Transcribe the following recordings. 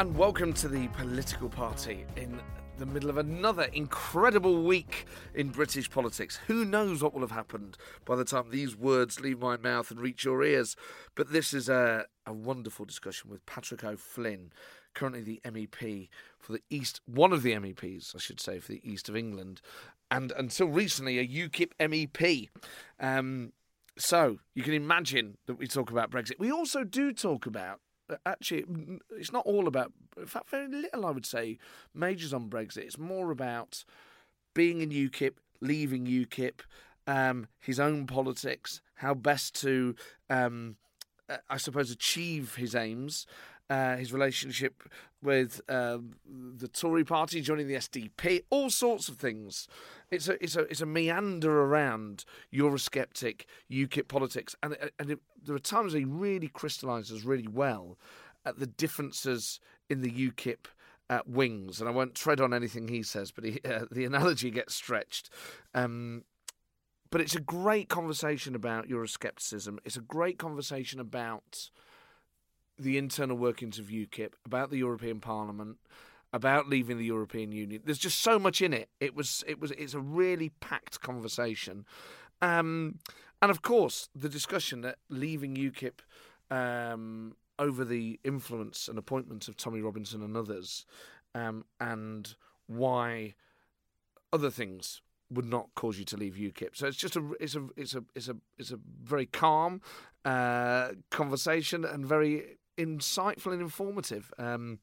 and welcome to the political party in the middle of another incredible week in British politics. Who knows what will have happened by the time these words leave my mouth and reach your ears? But this is a, a wonderful discussion with Patrick O'Flynn, currently the MEP for the East, one of the MEPs, I should say, for the East of England, and until recently a UKIP MEP. Um, so you can imagine that we talk about Brexit. We also do talk about actually, mm, it's not all about. In fact, very little, I would say, majors on Brexit. It's more about being in UKIP, leaving UKIP, um, his own politics, how best to, um, uh, I suppose, achieve his aims. Uh, his relationship with um, the Tory Party, joining the SDP, all sorts of things. It's a it's a it's a meander around Eurosceptic UKIP politics, and and it, there are times he really crystallises really well at the differences in the UKIP uh, wings. And I won't tread on anything he says, but he, uh, the analogy gets stretched. Um, but it's a great conversation about Euroscepticism. It's a great conversation about the internal workings of UKIP, about the European Parliament, about leaving the European Union. There's just so much in it. It was it was it's a really packed conversation. Um, and of course, the discussion that leaving UKIP um, over the influence and appointment of Tommy Robinson and others, um, and why other things would not cause you to leave UKIP. So it's just a it's a it's a it's a it's a very calm uh, conversation and very insightful and informative. Um,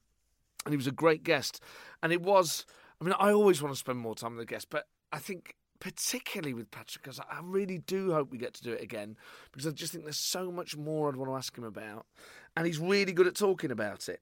and he was a great guest. And it was, I mean, I always want to spend more time with a guest, but I think particularly with Patrick, because I really do hope we get to do it again, because I just think there's so much more I'd want to ask him about. And he's really good at talking about it.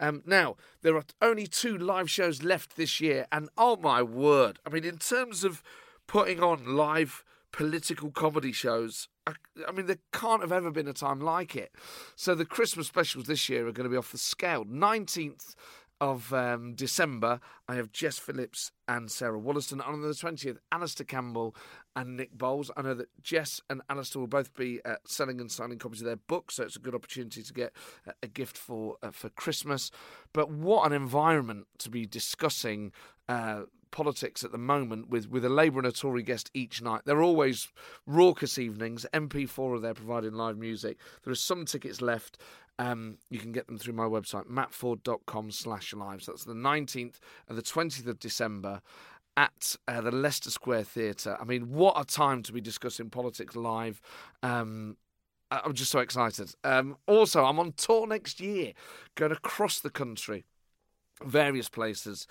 Um, now, there are only two live shows left this year, and oh my word, I mean, in terms of putting on live political comedy shows. I, I, mean, there can't have ever been a time like it. So the Christmas specials this year are going to be off the scale. 19th of um, December, I have Jess Phillips and Sarah Wollaston. And on the 20th, Alastair Campbell and Nick Boles. I know that Jess and Alastair will both be uh, selling and signing copies of their books, so it's a good opportunity to get uh, a gift for uh, for Christmas. But what an environment to be discussing uh, politics at the moment with, with a Labour and a Tory guest each night. They're always raucous evenings. MP4 are there providing live music. There are some tickets left. Um, you can get them through my website, mattforde.com slash live. That's the 19th and the 20th of December at uh, the Leicester Square Theatre. I mean, what a time to be discussing politics live. Um, I'm just so excited. Um, also, I'm on tour next year, going across the country, various places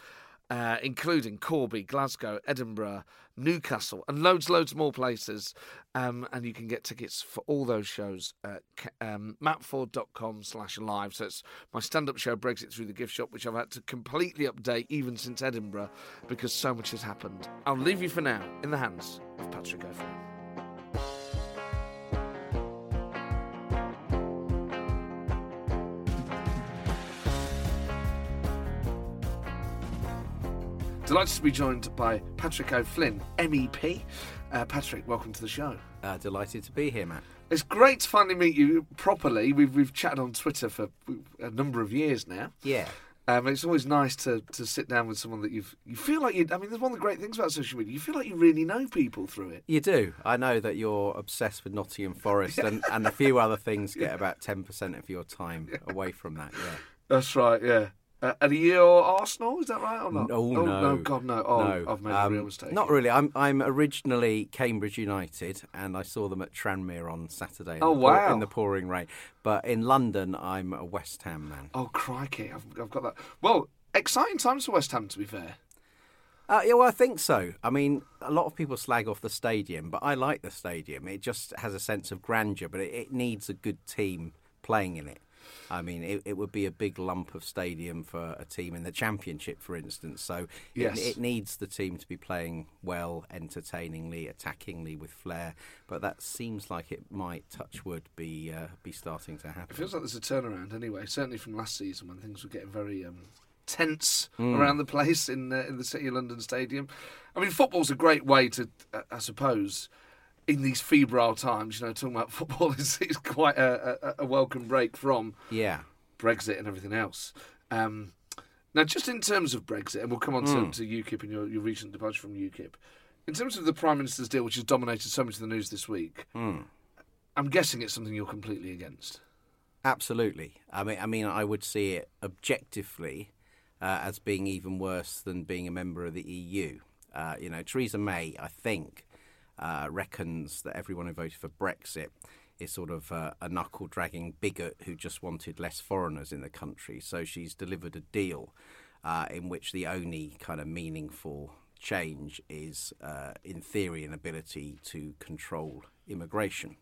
uh, including Corby, Glasgow, Edinburgh, Newcastle, and loads, loads more places. Um, and you can get tickets for all those shows at um, mattforde.com slash live. So it's my stand-up show, Brexit Through the Gift Shop, which I've had to completely update even since Edinburgh because so much has happened. I'll leave you for now in the hands of Patrick O'Flynn. Delighted to be joined by Patrick O'Flynn, MEP. Uh, Patrick, welcome to the show. Uh, delighted to be here, Matt. It's great to finally meet you properly. We've we've chatted on Twitter for a number of years now. Yeah. Um, it's always nice to, to sit down with someone that you've you feel like you. I mean, there's one of the great things about social media. You feel like you really know people through it. You do. I know that you're obsessed with Nottingham Forest, and, and a few other things get about ten percent of your time away from that. Yeah. That's right. Yeah. Uh, are you Arsenal? Is that right or not? Oh, oh no. no, God no! Oh, no. I've made a Um, real mistake. Not really. I'm I'm originally Cambridge United, and I saw them at Tranmere on Saturday. in Oh, the pour- wow. In the pouring rain, but in London, I'm a West Ham man. Oh crikey! I've, I've got that. Well, exciting times for West Ham, to be fair. Uh, yeah, well, I think so. I mean, a lot of people slag off the stadium, but I like the stadium. It just has a sense of grandeur, but it, it needs a good team playing in it. I mean, it, it would be a big lump of stadium for a team in the championship, for instance. So Yes. it, it needs the team to be playing well, entertainingly, attackingly, with flair. But that seems like it might, touch wood, be uh, be starting to happen. It feels like there's a turnaround anyway. Certainly from last season when things were getting very um, tense Hmm. around the place in uh, in the City of London Stadium. I mean, football's a great way to, uh, I suppose, in these febrile times. You know, talking about football is, is quite a, a, a welcome break from yeah. Brexit and everything else. Um, now, just in terms of Brexit, and we'll come on Hmm. to, to UKIP and your, your recent departure from UKIP. In terms of the Prime Minister's deal, which has dominated so much of the news this week, Hmm. I'm guessing it's something you're completely against. Absolutely. I mean, I mean, I would see it objectively uh, as being even worse than being a member of the EU. Uh, you know, Theresa May, I think, uh, reckons that everyone who voted for Brexit is sort of uh, a knuckle dragging bigot who just wanted less foreigners in the country. So she's delivered a deal uh, in which the only kind of meaningful change is, uh, in theory, an ability to control immigration.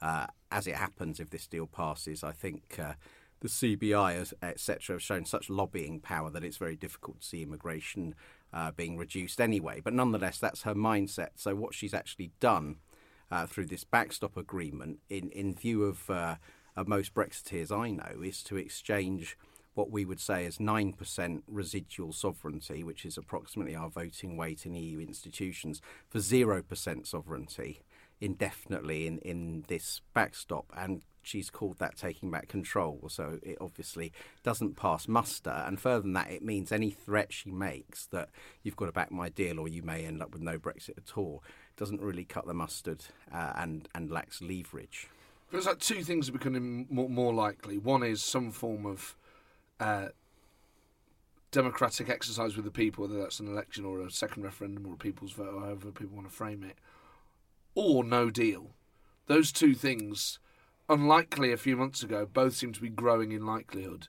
Uh, as it happens, if this deal passes, I think uh, the CBI, etc., have shown such lobbying power that it's very difficult to see immigration uh, being reduced anyway. But nonetheless, that's her mindset. So what she's actually done uh, through this backstop agreement, in in view of, uh, of most Brexiteers I know, is to exchange what we would say is 9% residual sovereignty, which is approximately our voting weight in EU institutions, for 0% sovereignty indefinitely in, in this backstop. And she's called that taking back control. So it obviously doesn't pass muster. And further than that, it means any threat she makes that you've got to back my deal or you may end up with no Brexit at all doesn't really cut the mustard uh, and, and lacks leverage. Feels like two things are becoming more, more likely. One is some form of uh, democratic exercise with the people, whether that's an election or a second referendum or a people's vote, or however people want to frame it, or no deal. Those two things, unlikely a few months ago, both seem to be growing in likelihood.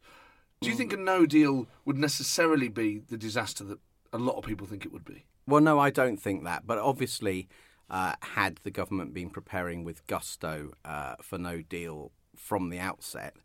Do you think a no deal would necessarily be the disaster that a lot of people think it would be? Well, no, I don't think that. But obviously, uh, had the government been preparing with gusto uh, for no deal from the outset,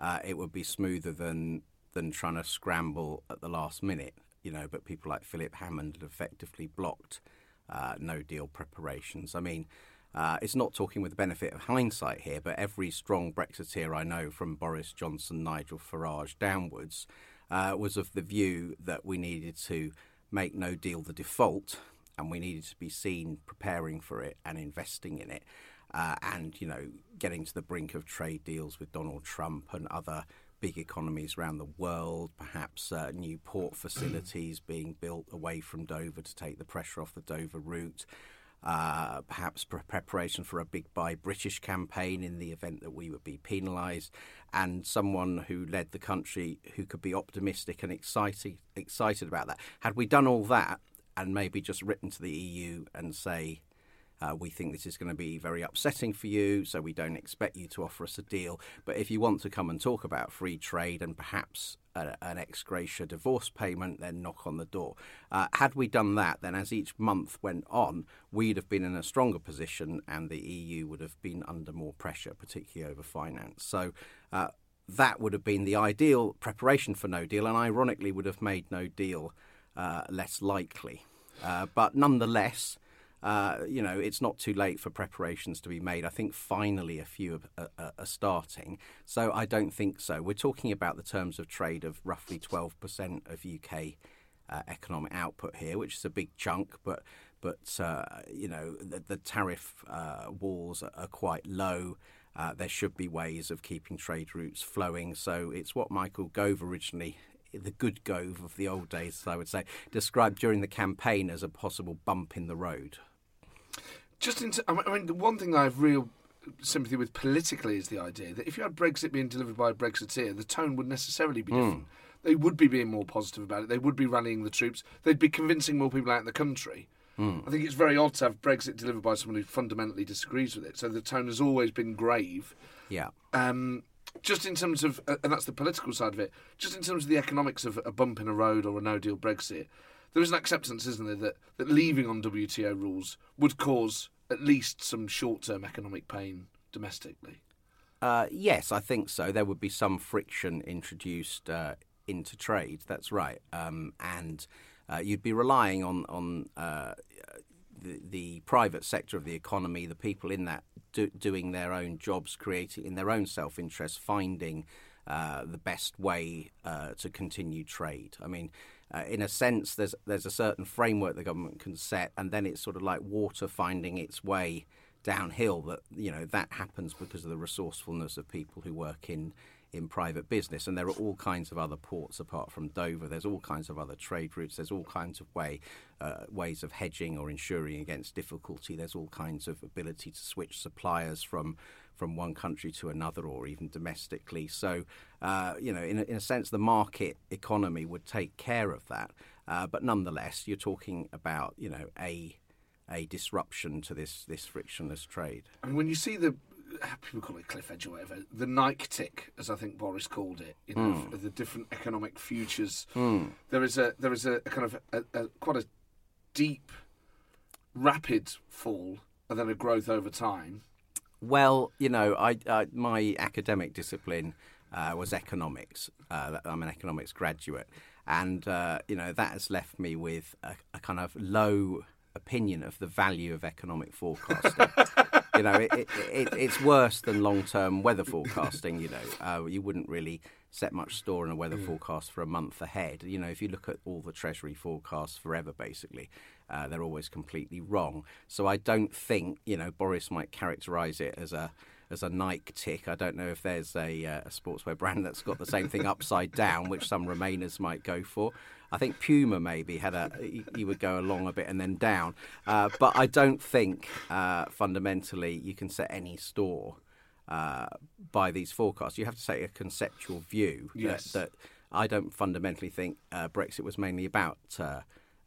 uh, it would be smoother than than trying to scramble at the last minute. You know, but people like Philip Hammond had effectively blocked uh, no deal preparations. I mean. Uh, it's not talking with the benefit of hindsight here, but every strong Brexiteer I know, from Boris Johnson, Nigel Farage downwards, uh, was of the view that we needed to make no deal the default and we needed to be seen preparing for it and investing in it uh, and you know getting to the brink of trade deals with Donald Trump and other big economies around the world perhaps uh, new port facilities being built away from Dover to take the pressure off the Dover route uh, perhaps pre- preparation for a big buy British campaign in the event that we would be penalised, and someone who led the country who could be optimistic and excited excited about that. Had we done all that and maybe just written to the EU and say. Uh, we think this is going to be very upsetting for you, so we don't expect you to offer us a deal. But if you want to come and talk about free trade and perhaps a, an ex gratia divorce payment, then knock on the door. Uh, had we done that, then as each month went on, we'd have been in a stronger position and the EU would have been under more pressure, particularly over finance. So uh, that would have been the ideal preparation for no deal, and ironically, would have made no deal uh, less likely. Uh, but nonetheless, uh, you know, it's not too late for preparations to be made. I think finally a few are, are, are starting. So I don't think so. We're talking about the terms of trade of roughly 12% of UK uh, economic output here, which is a big chunk, but but uh, you know the, the tariff uh, walls are quite low. Uh, there should be ways of keeping trade routes flowing. So it's what Michael Gove originally the good Gove of the old days, I would say, described during the campaign as a possible bump in the road. Just into, I mean, the one thing I've real sympathy with politically is the idea that if you had Brexit being delivered by a Brexiteer, the tone would necessarily be different. They would be being more positive about it. They would be rallying the troops. They'd be convincing more people out in the country. I think it's very odd to have Brexit delivered by someone who fundamentally disagrees with it. So the tone has always been grave. Yeah. Um, just in terms of, uh, and that's the political side of it, just in terms of the economics of a bump in a road or a no deal Brexit, there is an acceptance, isn't there, that, that leaving on WTO rules would cause at least some short term economic pain domestically. Uh, yes, I think so. There would be some friction introduced uh, into trade. That's right, um, and uh, you'd be relying on on uh, the, the private sector of the economy, the people in that do, doing their own jobs, creating in their own self interest, finding uh, the best way uh, to continue trade. I mean. Uh, in a sense, there's there's a certain framework the government can set, and then it's sort of like water finding its way downhill that you know that happens because of the resourcefulness of people who work in in private business. And there are all kinds of other ports apart from Dover. There's all kinds of other trade routes. There's all kinds of way uh, ways of hedging or insuring against difficulty. There's all kinds of ability to switch suppliers from from one country to another or even domestically so uh, you know in a, in a sense the market economy would take care of that uh, but nonetheless you're talking about you know a a disruption to this this frictionless trade. And when you see the people call it cliff edge or whatever, the Nike tick, as I think Boris called it, you know, of the different economic futures, there is a there is a, a kind of a, a, quite a deep, rapid fall and then a growth over time. Well, you know, I, I my academic discipline uh, was economics. Uh, I'm an economics graduate, and uh, you know that has left me with a, a kind of low opinion of the value of economic forecasting. you know, it, it, it, it's worse than long-term weather forecasting. You know, uh, you wouldn't really set much store in a weather forecast for a month ahead. You know, if you look at all the Treasury forecasts forever, basically, uh, they're always completely wrong. So I don't think you know Boris might characterise it as a as a Nike tick. I don't know if there's a, uh, a sportswear brand that's got the same thing upside down, which some Remainers might go for. I think Puma maybe had a he- he would go along a bit and then down, uh, but I don't think uh, fundamentally you can set any store uh, by these forecasts. You have to take a conceptual view that, Yes. that I don't fundamentally think uh, Brexit was mainly about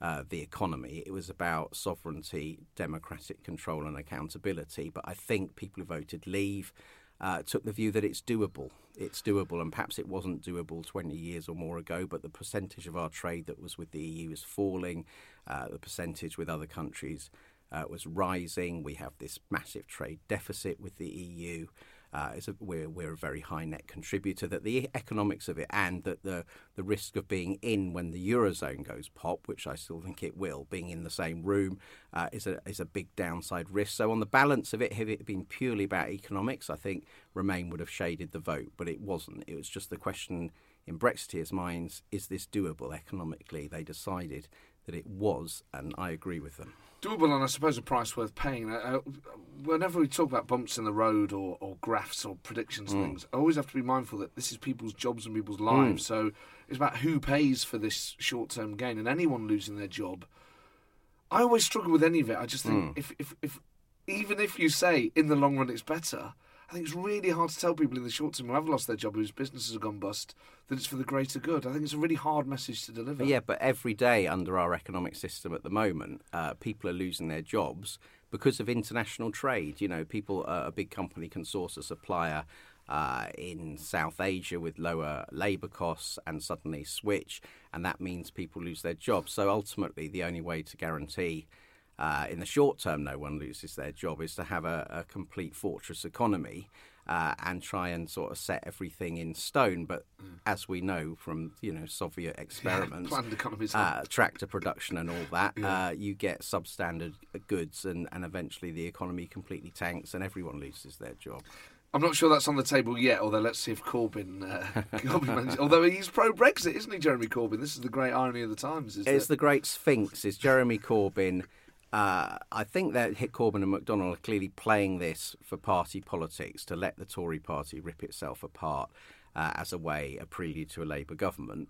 uh, the economy. It was about sovereignty, democratic control, and accountability. But I think people who voted leave uh, took the view that it's doable. It's doable, and perhaps it wasn't doable 20 years or more ago, but the percentage of our trade that was with the EU is falling, uh, the percentage with other countries uh, was rising. We have this massive trade deficit with the EU. Uh, a, we're, we're a very high net contributor. That the economics of it and that the, the risk of being in when the eurozone goes pop, which I still think it will, being in the same room uh, is a is a big downside risk. So on the balance of it, had it been purely about economics, I think Remain would have shaded the vote, but it wasn't. It was just the question in Brexiteers' minds: Is this doable economically? They decided that it was, and I agree with them. Doable and I suppose a price worth paying. Uh, uh, whenever we talk about bumps in the road or, or graphs or predictions and things, I always have to be mindful that this is people's jobs and people's lives. So it's about who pays for this short term gain. And anyone losing their job, I always struggle with any of it. I just think if, if, if even if you say in the long run it's better, think it's really hard to tell people in the short term who have lost their job, whose businesses have gone bust, that it's for the greater good. I think it's a really hard message to deliver. Yeah, but every day under our economic system at the moment, uh, people are losing their jobs because of international trade. You know, people, uh, a big company can source a supplier uh, in South Asia with lower labour costs and suddenly switch, and that means people lose their jobs. So ultimately, the only way to guarantee uh, in the short term no one loses their job is to have a, a complete fortress economy uh, and try and sort of set everything in stone. But as we know from you know Soviet experiments, planned economies uh, tractor production and all that, uh, you get substandard goods, and, and eventually the economy completely tanks and everyone loses their job. I'm not sure that's on the table yet, although let's see if Corbyn. Uh, Corbyn manages, although he's pro Brexit, isn't he, Jeremy Corbyn? This is the great irony of the times. Is It's that the great sphinx. Is Jeremy Corbyn? Uh, I think that Hit Corbyn and McDonnell are clearly playing this for party politics to let the Tory party rip itself apart uh, as a way, a prelude to a Labour government.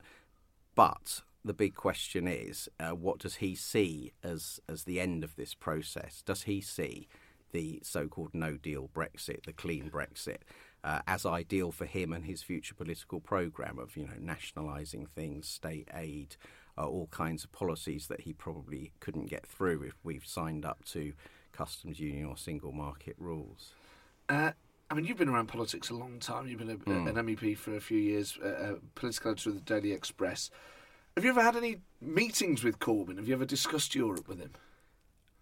But the big question is, uh, what does he see as as the end of this process? Does he see the so-called No Deal Brexit, the clean Brexit, uh, as ideal for him and his future political program of you know nationalising things, state aid, uh, all kinds of policies that he probably couldn't get through if we've signed up to customs union or single market rules. Uh, I mean, you've been around politics a long time. You've been a, Hmm. an MEP for a few years, uh, a political editor of the Daily Express. Have you ever had any meetings with Corbyn? Have you ever discussed Europe with him?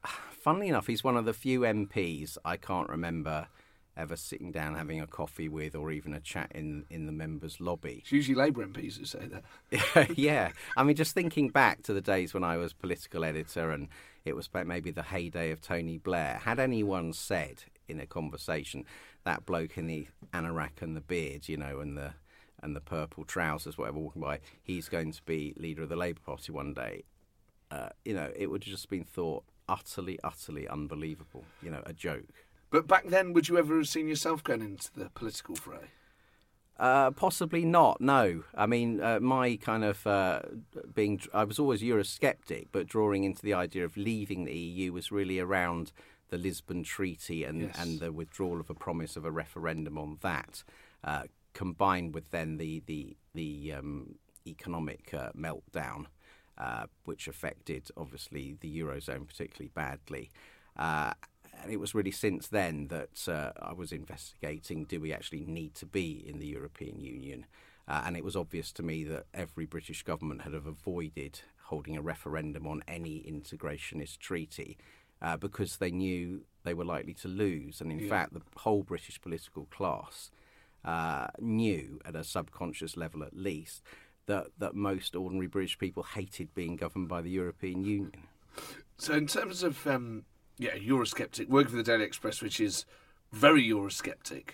Funnily enough, he's one of the few MPs I can't remember ever sitting down having a coffee with or even a chat in, in the members' lobby. It's usually Labour MPs who say that. yeah, I mean, just thinking back to the days when I was political editor and it was about maybe the heyday of Tony Blair. Had anyone said in a conversation that bloke in the anorak and the beard, you know, and the and the purple trousers, whatever, walking by, he's going to be leader of the Labour Party one day. Uh, you know, it would have just been thought utterly, utterly unbelievable. You know, a joke. But back then, would you ever have seen yourself going into the political fray? Uh, possibly not. No, I mean uh, my kind of uh, being. I was always Eurosceptic, but drawing into the idea of leaving the EU was really around the Lisbon Treaty and Yes. and the withdrawal of a promise of a referendum on that, uh, combined with then the the the um, economic uh, meltdown, uh, which affected obviously the eurozone particularly badly. And it was really since then that uh, I was investigating do we actually need to be in the European Union? Uh, and it was obvious to me that every British government had have avoided holding a referendum on any integrationist treaty uh, because they knew they were likely to lose. And in fact, the whole British political class uh, knew, at a subconscious level at least, that, that most ordinary British people hated being governed by the European Union. So, in terms of um, yeah, Eurosceptic, working for the Daily Express, which is very Eurosceptic.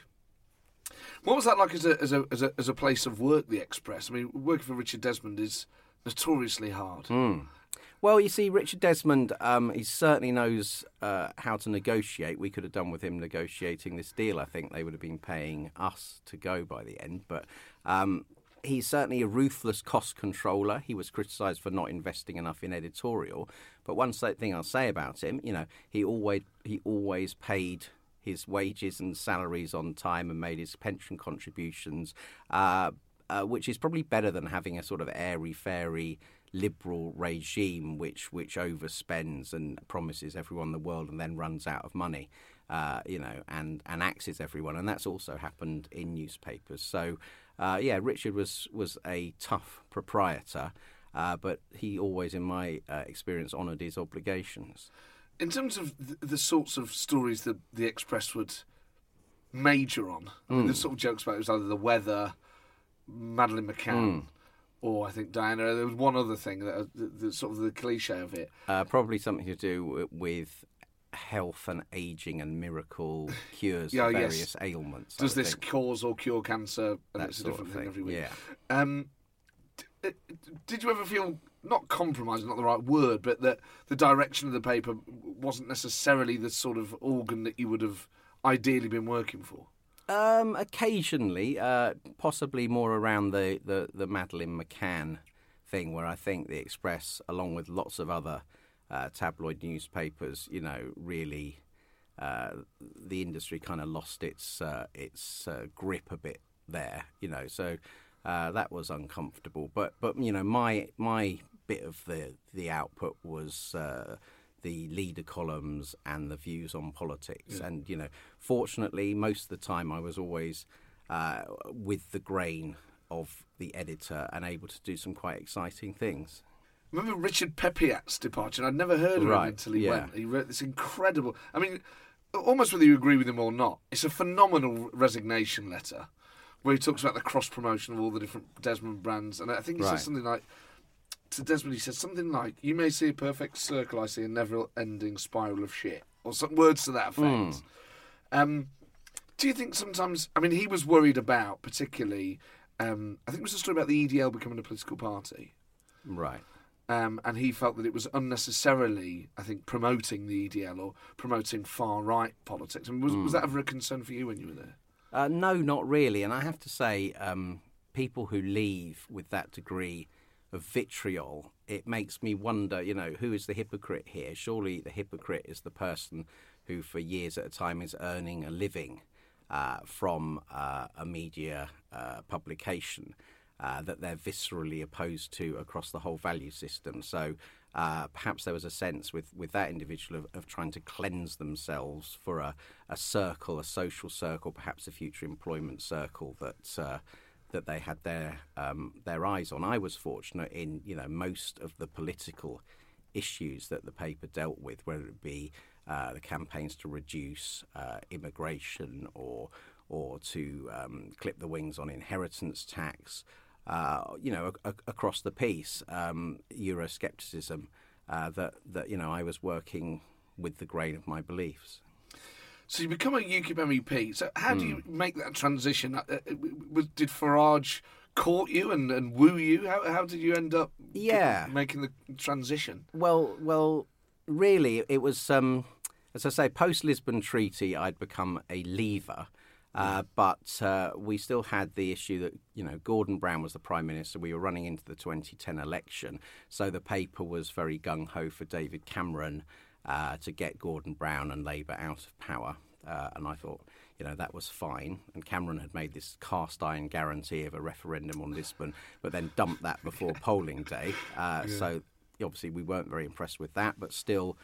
What was that like as a, as a as a as a place of work? The Express. I mean, working for Richard Desmond is notoriously hard. Well, you see, Richard Desmond, um, he certainly knows uh, how to negotiate. We could have done with him negotiating this deal. I think they would have been paying us to go by the end. But um, he's certainly a ruthless cost controller. He was criticised for not investing enough in editorial. But one thing I'll say about him, you know, he always he always paid his wages and salaries on time and made his pension contributions. Uh, uh, which is probably better than having a sort of airy fairy liberal regime which which overspends and promises everyone the world and then runs out of money. Uh, you know, and, and axes everyone, and that's also happened in newspapers. So, uh, yeah, Richard was was a tough proprietor, uh, but he always, in my uh, experience, honoured his obligations. In terms of the, the sorts of stories that the Express would major on, I mean, there's sort of jokes about it was either the weather, Madeleine McCann, or I think Diana. There was one other thing that uh, the, the sort of the cliche of it. Uh, probably something to do with health and aging and miracle cures Yeah, of yes. various ailments. Does this think. cause or cure cancer? And That it's a sort different of thing thing, every week. yeah. Um, d- did you ever feel not compromised, not the right word, but that the direction of the paper wasn't necessarily the sort of organ that you would have ideally been working for? Um, occasionally, uh, possibly more around the, the, the Madeleine McCann thing, where I think the Express, along with lots of other uh, tabloid newspapers, you know, really uh, the industry kind of lost its uh, its uh, grip a bit there, you know. So uh, that was uncomfortable. But but you know, my my bit of the the output was. Uh, the leader columns and the views on politics. And, you know, fortunately, most of the time I was always uh, with the grain of the editor and able to do some quite exciting things. Remember Richard Peppiatt's departure? I'd never heard of him until he yeah. went. He wrote this incredible. I mean, almost whether you agree with him or not, it's a phenomenal resignation letter where he talks about the cross promotion of all the different Desmond brands, and I think he Right. says something like to Desmond. He says something like, "You may see a perfect circle, I see a never-ending spiral of shit," or some words to that effect. Hmm. Um, do you think sometimes? I mean, he was worried about particularly. Um, I think it was a story about the EDL becoming a political party Right. Um, and he felt that it was unnecessarily, I think, promoting the EDL or promoting far right politics. I mean, was, was that ever a concern for you when you were there? Uh, no, not really. And I have to say, um, people who leave with that degree of vitriol, it makes me wonder, you know, who is the hypocrite here? Surely the hypocrite is the person who for years at a time is earning a living uh, from uh, a media uh, publication uh, that they're viscerally opposed to across the whole value system. So uh, perhaps there was a sense with, with that individual of, of trying to cleanse themselves for a, a circle, a social circle, perhaps a future employment circle that uh, that they had their um, their eyes on. I was fortunate in you know most of the political issues that the paper dealt with, whether it be uh, the campaigns to reduce uh, immigration or or to um, clip the wings on inheritance tax. Uh, you know, a- a- across the piece, um, Euroscepticism uh, that that you know I was working with the grain of my beliefs. So you become a UKIP MEP. So how do Hmm. you make that transition? Uh, uh, Did Farage court you and, and woo you? How, how did you end up Yeah. making the transition? Well, well, really, it was um, as I say, post Lisbon Treaty, I'd become a leaver. Uh, but uh, we still had the issue that you know Gordon Brown was the prime minister. We were running into the 2010 election, so the paper was very gung ho for David Cameron uh, to get Gordon Brown and Labour out of power. Uh, and I thought, you know, that was fine. And Cameron had made this cast iron guarantee of a referendum on Lisbon, but then dumped that before polling day. Uh, So obviously we weren't very impressed with that, but still,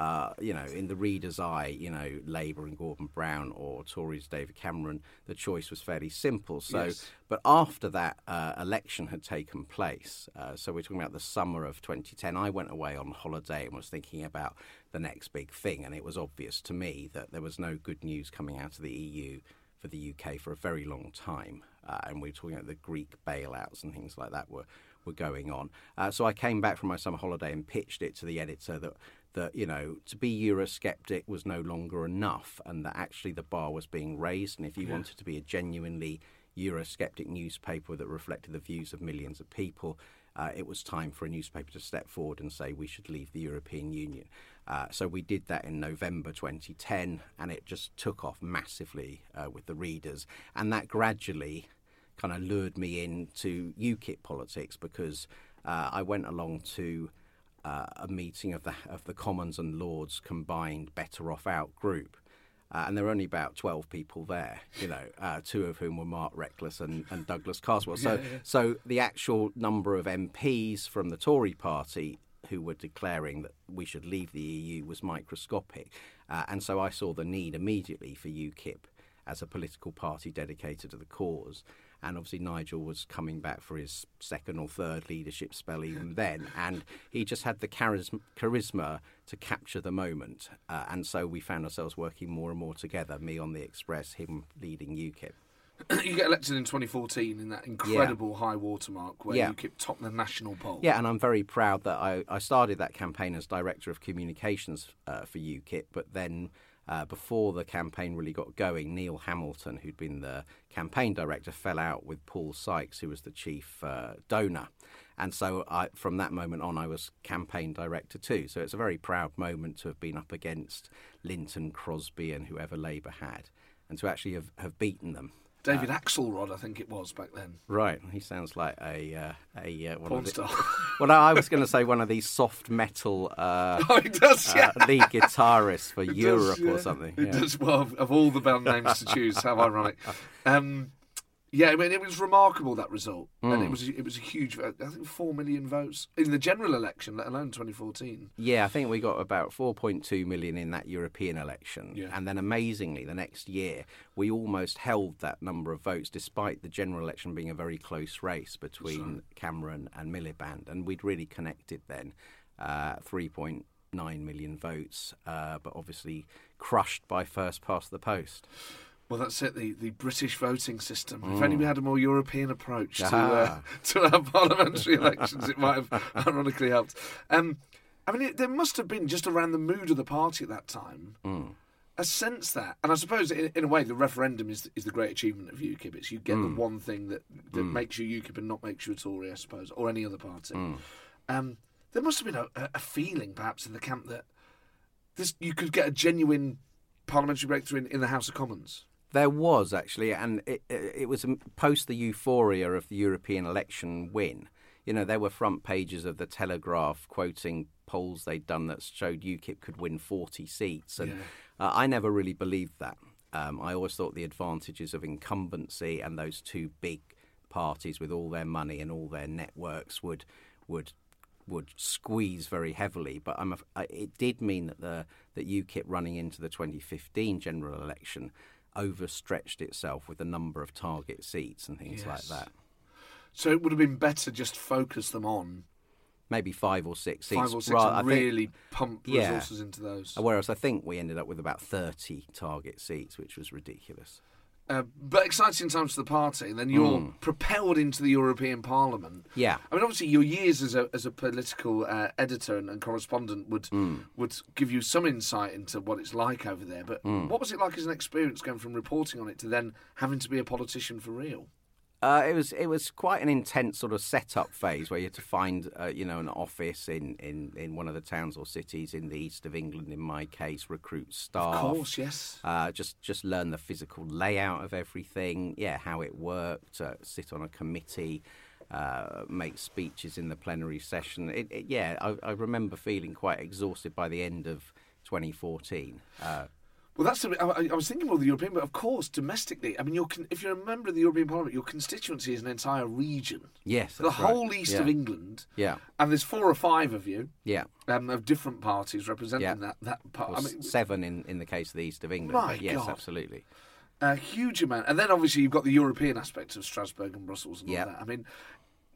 uh, you know, in the reader's eye, you know, Labour and Gordon Brown or Tories David Cameron, the choice was fairly simple. So, Yes. but after that uh, election had taken place, uh, so we're talking about the summer of 2010, I went away on holiday and was thinking about the next big thing, and it was obvious to me that there was no good news coming out of the EU for the UK for a very long time, uh, and we were talking about the Greek bailouts and things like that were were going on. Uh, so I came back from my summer holiday and pitched it to the editor that that you know to be Eurosceptic was no longer enough, and that actually the bar was being raised, and if you wanted to be a genuinely Eurosceptic newspaper that reflected the views of millions of people. Uh, it was time for a newspaper to step forward and say we should leave the European Union. Uh, so we did that in November 2010, and it just took off massively uh, with the readers. And that gradually kind of lured me into UKIP politics because uh, I went along to uh, a meeting of the of the Commons and Lords combined Better Off Out group. Uh, and there were only about 12 people there, you know, uh, two of whom were Mark Reckless and, and Douglas Carswell. So, so the actual number of MPs from the Tory party who were declaring that we should leave the EU was microscopic. Uh, and so I saw the need immediately for UKIP as a political party dedicated to the cause. And obviously, Nigel was coming back for his second or third leadership spell even then. And he just had the charisma, charisma to capture the moment. Uh, and so we found ourselves working more and more together me on the Express, him leading UKIP. you get elected in 2014 in that incredible high watermark where Yeah. UKIP topped the national poll. Yeah, and I'm very proud that I, I started that campaign as director of communications uh, for UKIP, but then uh, before the campaign really got going, Neil Hamilton, who'd been the campaign director, fell out with Paul Sykes, who was the chief uh, donor. And so I, from that moment on, I was campaign director too. So it's a very proud moment to have been up against Lynton, Crosby, and whoever Labour had, and to actually have, have beaten them. David Axelrod, I think it was back then. Right, he sounds like a uh, a uh, one Porn of the, star. Well, I was going to say one of these soft metal uh, Oh, does, yeah. uh, lead guitarists for It does, Europe yeah. or something. It yeah. does. Well, of- of all the band names to choose, how ironic. Um, yeah, I mean, it was remarkable that result, and Hmm. it was it was a huge. vote. I think four million votes in the general election, let alone 2014. Yeah, I think we got about 4.2 million in that European election. Yeah. And then amazingly, the next year, we almost held that number of votes despite the general election being a very close race between Cameron and Miliband. And we'd really connected then. Uh, 3.9 million votes, uh, but obviously crushed by first past the post. Well, that's it. The, the British voting system. If only we had a more European approach to uh, Ah. to our parliamentary elections, it might have ironically helped. Um, I mean, it, there must have been just around the mood of the party at that time. A sense that, and I suppose in, in a way, the referendum is is the great achievement of UKIP. It's you get the one thing that, that makes you UKIP and not makes you a Tory, I suppose, or any other party. Um, there must have been a, a- a feeling, perhaps, in the camp that this you could get a genuine parliamentary breakthrough in, in the House of Commons. There was actually, and it, it was post the euphoria of the European election win. You know, there were front pages of the Telegraph quoting polls they'd done that showed UKIP could win 40 seats, and Uh, I never really believed that. Um, I always thought the advantages of incumbency and those two big parties with all their money and all their networks would would would squeeze very heavily. But I'm a, it did mean that the that UKIP running into the 2015 general election overstretched itself with a number of target seats and things like Yes. that. So it would have been better just focus them on Maybe five or six seats. five or six Ra- I and think- really pump Yeah. resources into those. Whereas I think we ended up with about 30 target seats, which was ridiculous. Uh, but exciting times for the party. And then you're Mm. propelled into the European Parliament. Yeah. I mean, obviously, your years as a as a political uh, editor and, and correspondent would Mm. would give you some insight into what it's like over there. But Mm. what was it like as an experience going from reporting on it to then having to be a politician for real? Uh, it was it was quite an intense sort of setup phase where you had to find uh, you know an office in, in, in one of the towns or cities in the east of England. In my case, recruit staff. Of course, yes. Uh, just just learn the physical layout of everything. Yeah, how it worked. Uh, sit on a committee. Uh, make speeches in the plenary session. It, it, yeah, I, I remember feeling quite exhausted by the end of 2014. Uh, Well, that's. The, I, I was thinking more of the European, but of course, domestically. I mean, you're, if you're a member of the European Parliament, your constituency is an entire region. yes, the that's right. whole east of England. Yeah, And there's four or five of you yeah. um, of different parties representing Yeah. that that part. Or I mean, seven in, in the case of the east of England. My yes, God. absolutely. a huge amount. And then obviously you've got the European aspect of Strasbourg and Brussels and Yeah. all that. I mean,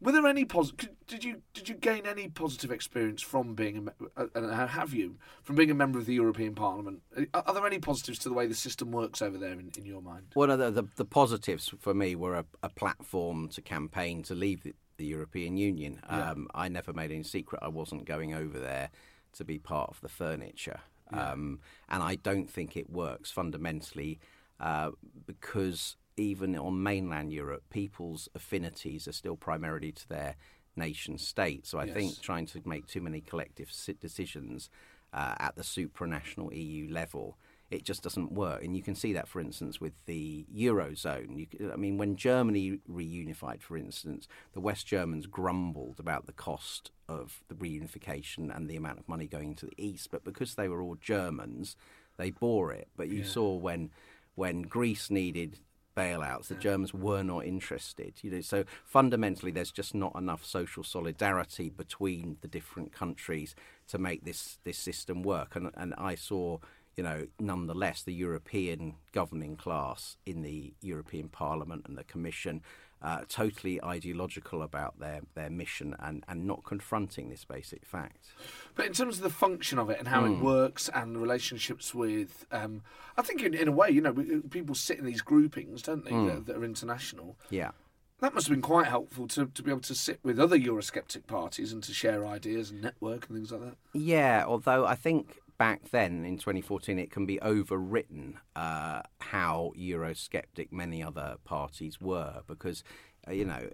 were there any positive? Did you did you gain any positive experience from being a uh, and how have you from being a member of the European Parliament? Are, are there any positives to the way the system works over there in, in your mind? One of the, the, the positives for me were a, a platform to campaign to leave the, the European Union. Um, I never made any secret I wasn't going over there to be part of the furniture. Um, and I don't think it works fundamentally uh, because even on mainland Europe, people's affinities are still primarily to their nation state. So I think trying to make too many collective decisions uh, at the supranational EU level, it just doesn't work. And you can see that, for instance, with the eurozone. You, I mean, when Germany reunified, for instance, the West Germans grumbled about the cost of the reunification and the amount of money going to the east, but because they were all Germans, they bore it. But you saw when when Greece needed bailouts, the Germans were not interested. You know, so fundamentally, there's just not enough social solidarity between the different countries to make this this system work. And and I saw, you know, nonetheless, the European governing class in the European Parliament and the Commission. Uh, totally ideological about their, their mission and, and not confronting this basic fact. But in terms of the function of it and how Hmm. it works and the relationships with, um, I think in, in a way, you know, people sit in these groupings, don't they, Hmm. that, that are international. Yeah. That must have been quite helpful to, to be able to sit with other Eurosceptic parties and to share ideas and network and things like that. Yeah, although I think back then in 2014 it can be overwritten uh, how Eurosceptic many other parties were because. Uh, you know,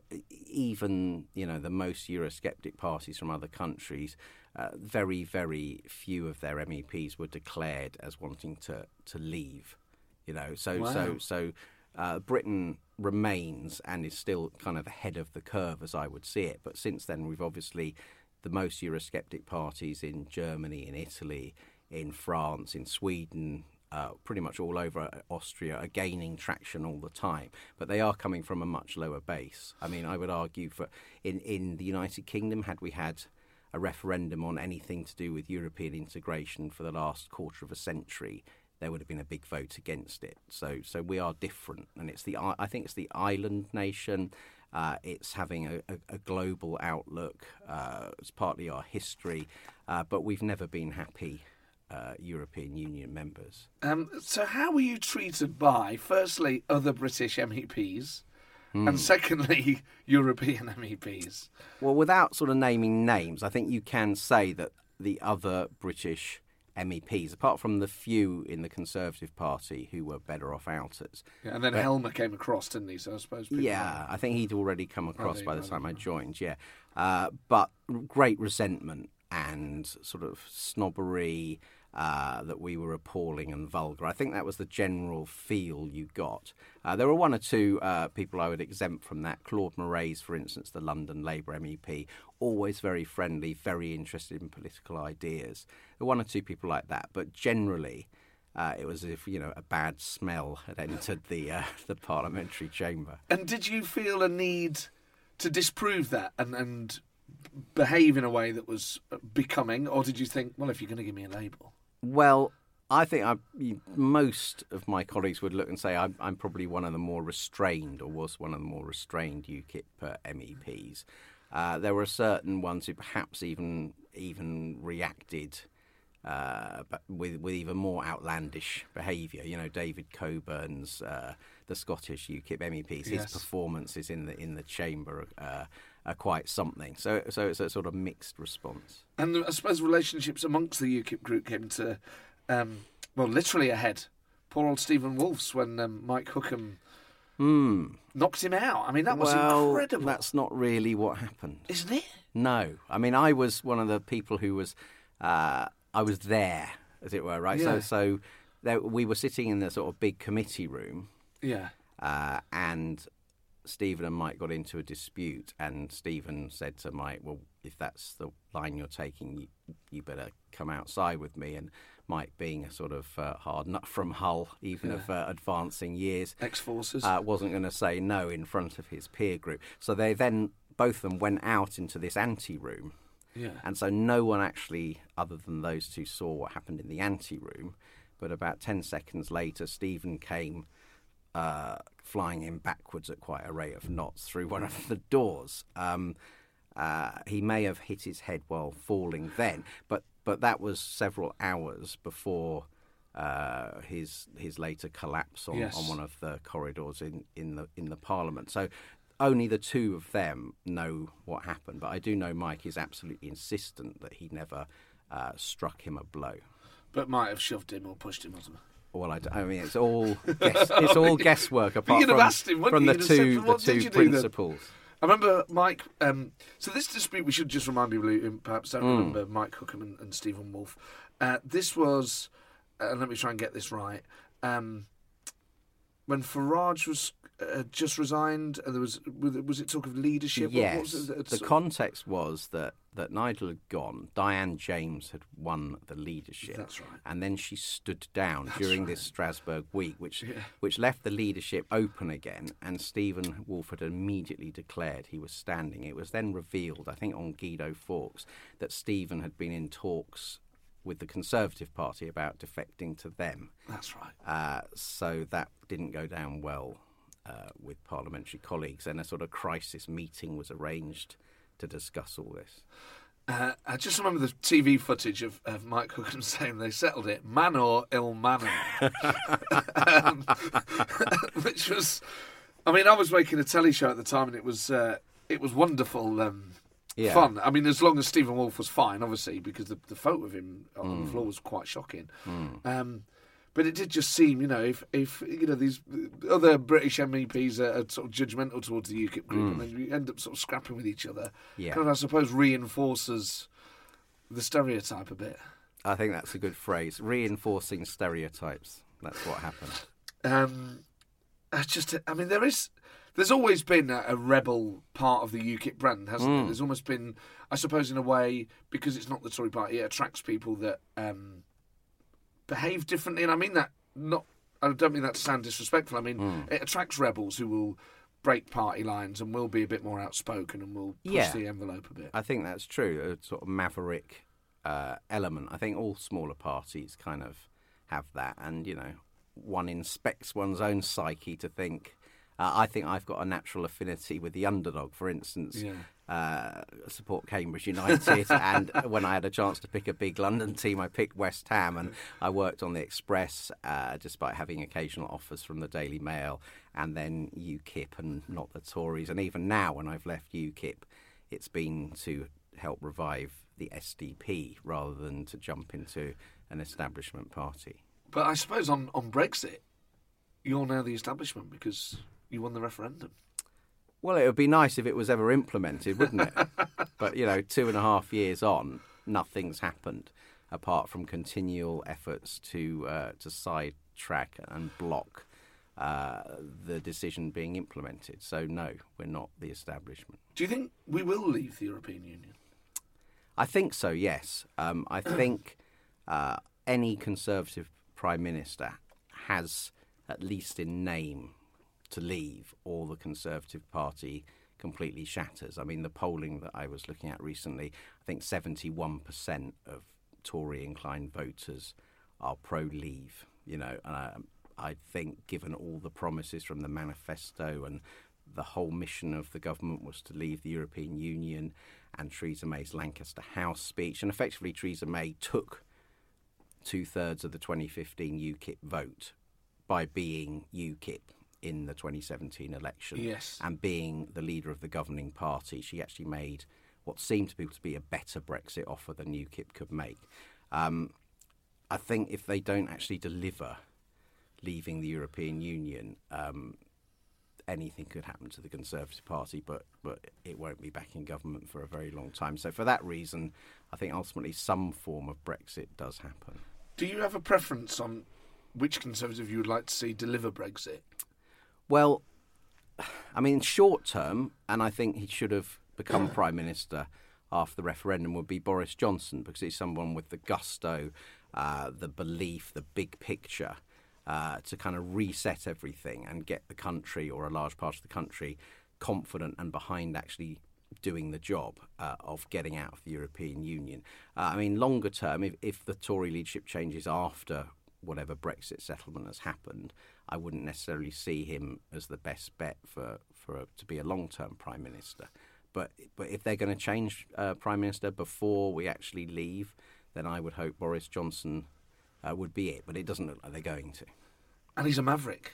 even you know the most Eurosceptic parties from other countries, uh, very very few of their MEPs were declared as wanting to to leave. You know, so Wow. so so uh, Britain remains and is still kind of ahead of the curve as I would see it. But since then, we've obviously the most Eurosceptic parties in Germany, in Italy, in France, in Sweden, uh, pretty much all over Austria are gaining traction all the time, but they are coming from a much lower base. I mean, I would argue for in in the United Kingdom, had we had a referendum on anything to do with European integration for the last quarter of a century, there would have been a big vote against it. So, so we are different, and it's the I I think it's the island nation. Uh, it's having a, a, a global outlook. Uh, it's partly our history, uh, but we've never been happy uh, European Union members. Um, so, how were you treated by, firstly, other British MEPs, Hmm. and secondly, European MEPs? Well, without sort of naming names, I think you can say that the other British MEPs, apart from the few in the Conservative Party who were better off outers, Yeah, and then Helmer came across, didn't he? So I suppose. people Yeah, I think he'd already come across there by the time I joined. Yeah, uh, but great resentment and sort of snobbery uh, that we were appalling and vulgar. I think that was the general feel you got. Uh, there were one or two uh, people I would exempt from that. Claude Moraes, for instance, the London Labour MEP, always very friendly, very interested in political ideas. There were one or two people like that, but generally. uh, it was as if you know a bad smell had entered the uh, the parliamentary chamber. And did you feel a need to disprove that and, and behave in a way that was becoming, or did you think, well, if you're going to give me a label? Well, I think I, most of my colleagues would look and say I'm, I'm, probably one of the more restrained, or was one of the more restrained UKIP uh, MEPs. Uh, there were certain ones who perhaps even even reacted uh, but with with even more outlandish behaviour. You know, David Coburn's uh, the Scottish UKIP MEPs. His Yes. performances in the in the chamber uh, are quite something. So so it's a sort of mixed response. And I suppose relationships amongst the UKIP group came to, um, well, literally a head. Poor old Steven Woolfe's when um, Mike Hookem knocked him out. I mean, that was well, incredible, that's not really what happened. isn't it? No, I mean I was one of the people who was uh, I was there, as it were, right? Yeah. So so there, we were sitting in the sort of big committee room, Yeah. uh, and Stephen and Mike got into a dispute, and Stephen said to Mike, "Well, if that's the line you're taking, you, you better come outside with me." And Mike, being a sort of uh, hard nut from Hull, even of uh, advancing years, X forces, uh, wasn't going to say no in front of his peer group. So they then both of them went out into this ante room. Yeah. And so no one actually, other than those two, saw what happened in the ante room. But about 10 seconds later, Stephen came uh, flying in backwards at quite a rate of knots through one of the doors. Um, uh, he may have hit his head while falling then, but, but that was several hours before uh, his his later collapse on, Yes. on one of the corridors in, in the in the Parliament. So only the two of them know what happened, but I do know Mike is absolutely insistent that he never uh, struck him a blow. but might have shoved him or pushed him or something. Well, I mean, it's all guess, it's all guesswork apart from, asked him, from the two "Well, the two then?" I remember Mike. Um, so this dispute, we should just remind people who perhaps don't Hmm. remember Mike Hookem and, and Steven Woolfe. Uh, this was, uh, let me try and get this right. Um, when Farage was uh, just resigned, and there was was it- talk of leadership? Yes, it? the context was that, that Nigel had gone. Diane James had won the leadership. That's right. And then she stood down during this Strasbourg week, which Yeah. which left the leadership open again. And Stephen Wolford immediately declared he was standing. It was then revealed, I think, on Guido Fawkes, that Stephen had been in talks with the Conservative Party about defecting to them. That's right. Uh, so that didn't go down well uh, with parliamentary colleagues, and a sort of crisis meeting was arranged to discuss all this. Uh, I just remember the TV footage of, of Mike Hookem saying they settled it, man or ill manner, um, which was, I mean, I was making a telly show at the time, and it was uh, it was wonderful. Um, Yeah. Fun. I mean, as long as Steven Woolfe was fine, obviously, because the, the photo of him on Hmm. the floor was quite shocking. Um, but it did just seem, you know, if, if you know these other British MEPs are, are sort of judgmental towards the UKIP group, and then you end up sort of scrapping with each other. Yeah. Kind of, I suppose, reinforces the stereotype a bit. I think that's a good phrase. Reinforcing stereotypes. That's what happened. Um, I just, I mean, there is, there's always been a, a rebel part of the UKIP brand, hasn't there? There's almost been, I suppose, in a way, because it's not the Tory party, it attracts people that um, behave differently, and I mean that not, I don't mean that to sound disrespectful. I mean, it attracts rebels who will break party lines and will be a bit more outspoken and will push Yeah. the envelope a bit. I think that's true. A sort of maverick uh, element. I think all smaller parties kind of have that, and you know, one inspects one's own psyche to think. Uh, I think I've got a natural affinity with the underdog. For instance, Yeah. Uh, support Cambridge United, and when I had a chance to pick a big London team, I picked West Ham, and I worked on the Express, uh, despite having occasional offers from the Daily Mail, and then UKIP and not the Tories, and even now when I've left UKIP, it's been to help revive the SDP rather than to jump into an establishment party. But I suppose on, on Brexit, you're now the establishment because you won the referendum. Well, it would be nice if it was ever implemented, wouldn't it? but you know, two and a half years on, nothing's happened apart from continual efforts to uh, to sidetrack and block uh, the decision being implemented. So no, we're not the establishment. Do you think we will leave the European Union? I think so. Yes, um, I think uh, any Conservative Prime Minister has, at least in name, to leave, or the Conservative Party completely shatters. I mean, the polling that I was looking at recently, I think 71% of Tory inclined voters are pro leave, you know, and I, I think given all the promises from the manifesto and the whole mission of the government was to leave the European Union and Theresa May's Lancaster House speech, and effectively Theresa May took two thirds of the 2015 UKIP vote by being UKIP in the 2017 election Yes. and being the leader of the governing party. She actually made what seemed to people to be a better Brexit offer than UKIP could make. Um, I think if they don't actually deliver leaving the European Union, um, anything could happen to the Conservative Party, but but it won't be back in government for a very long time. So for that reason, I think ultimately some form of Brexit does happen. Do you have a preference on which Conservative you would like to see deliver Brexit? Well, I mean, short term, and I think he should have become prime minister after the referendum would be Boris Johnson because he's someone with the gusto, uh, the belief, the big picture. Uh, to kind of reset everything and get the country or a large part of the country confident and behind actually doing the job uh, of getting out of the European Union. Uh, I mean, longer term, if, if the Tory leadership changes after whatever Brexit settlement has happened, I wouldn't necessarily see him as the best bet for, for a, to be a long term prime minister. But but if they're going to change uh, prime minister before we actually leave, then I would hope Boris Johnson uh, would be it. But it doesn't look like they're going to. And he's a maverick.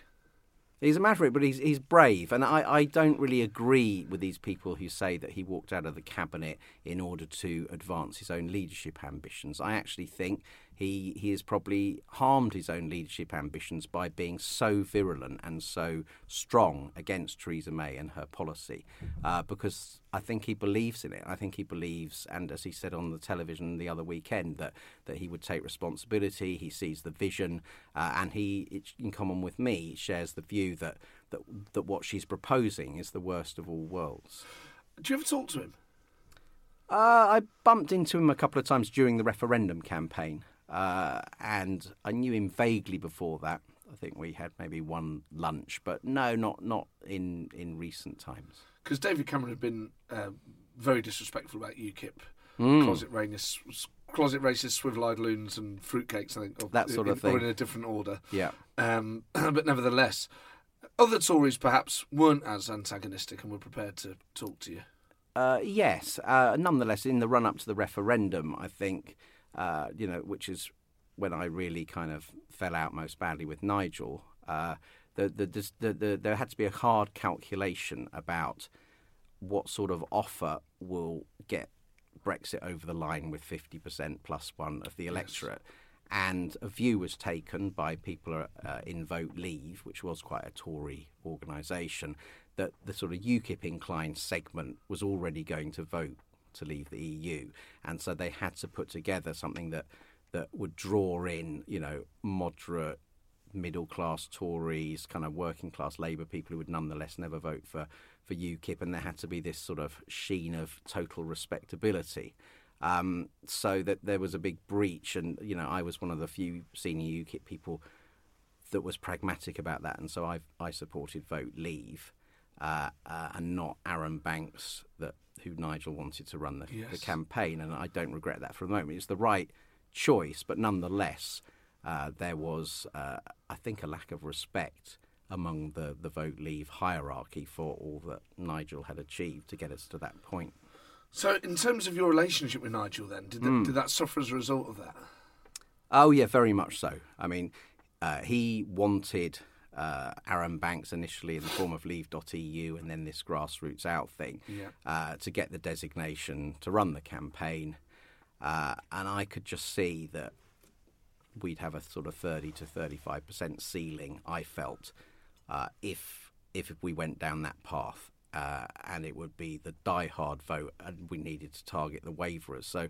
He's a maverick, but he's he's brave, and I, I don't really agree with these people who say that he walked out of the cabinet in order to advance his own leadership ambitions. I actually think he he has probably harmed his own leadership ambitions by being so virulent and so strong against Theresa May and her policy, uh, because I think he believes in it. I think he believes, and as he said on the television the other weekend, that that he would take responsibility. He sees the vision, uh, and he, in common with me, shares the view that, that that what she's proposing is the worst of all worlds. Do you ever talk to him? Uh, I bumped into him a couple of times during the referendum campaign, uh, and I knew him vaguely before that. I think we had maybe one lunch, but no, not not in in recent times. Because David Cameron had been uh, very disrespectful about UKIP, Hmm. closet racist, closet racist, swivel-eyed loons, and fruitcakes. I think or- That sort of in, or thing. in a different order. Yeah. Um, but nevertheless, other Tories perhaps weren't as antagonistic and were prepared to talk to you. Uh, yes. Uh, nonetheless, in the run up to the referendum, I think, uh, you know, which is when I really kind of fell out most badly with Nigel, uh, the, the, the, the, the, there had to be a hard calculation about what sort of offer will get Brexit over the line with 50% plus one of the electorate. And a view was taken by people uh, in Vote Leave, which was quite a Tory organisation, that the sort of UKIP inclined segment was already going to vote to leave the EU. And so they had to put together something that, that would draw in, you know, moderate middle class Tories, kind of working class Labour people who would nonetheless never vote for, for UKIP, and there had to be this sort of sheen of total respectability. Um, so that there was a big breach, and you know I was one of the few senior UKIP people that was pragmatic about that, and so I I supported vote leave, uh, uh, and not Arron Banks that who Nigel wanted to run the, the campaign, and I don't regret that for a moment. It's the right choice, but nonetheless, uh, there was uh, I think a lack of respect among the the vote leave hierarchy for all that Nigel had achieved to get us to that point. So, in terms of your relationship with Nigel, then did, that did that suffer as a result of that? Oh yeah, very much so. I mean, uh, he wanted uh, Arron Banks initially in the form of Leave.eu and then this grassroots out thing Yeah. uh, to get the designation to run the campaign, uh, and I could just see that we'd have a sort of thirty to thirty-five percent ceiling. I felt uh, if if we went down that path. Uh, and it would be the die-hard vote, and we needed to target the waverers. So,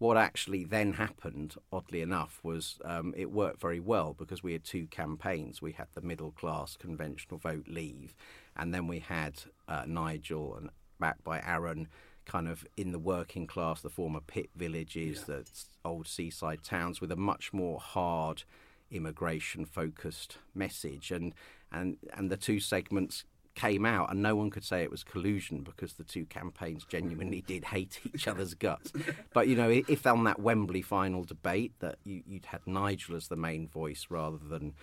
what actually then happened, oddly enough, was um, it worked very well because we had two campaigns. We had the middle class conventional vote leave, and then we had uh, Nigel and backed by Arron, kind of in the working class, the former pit villages, the old seaside towns, with a much more hard immigration focused message, and and and the two segments came out, and no one could say it was collusion because the two campaigns genuinely did hate each other's guts. But you know, if on that Wembley final debate that you, would had Nigel as the main voice rather than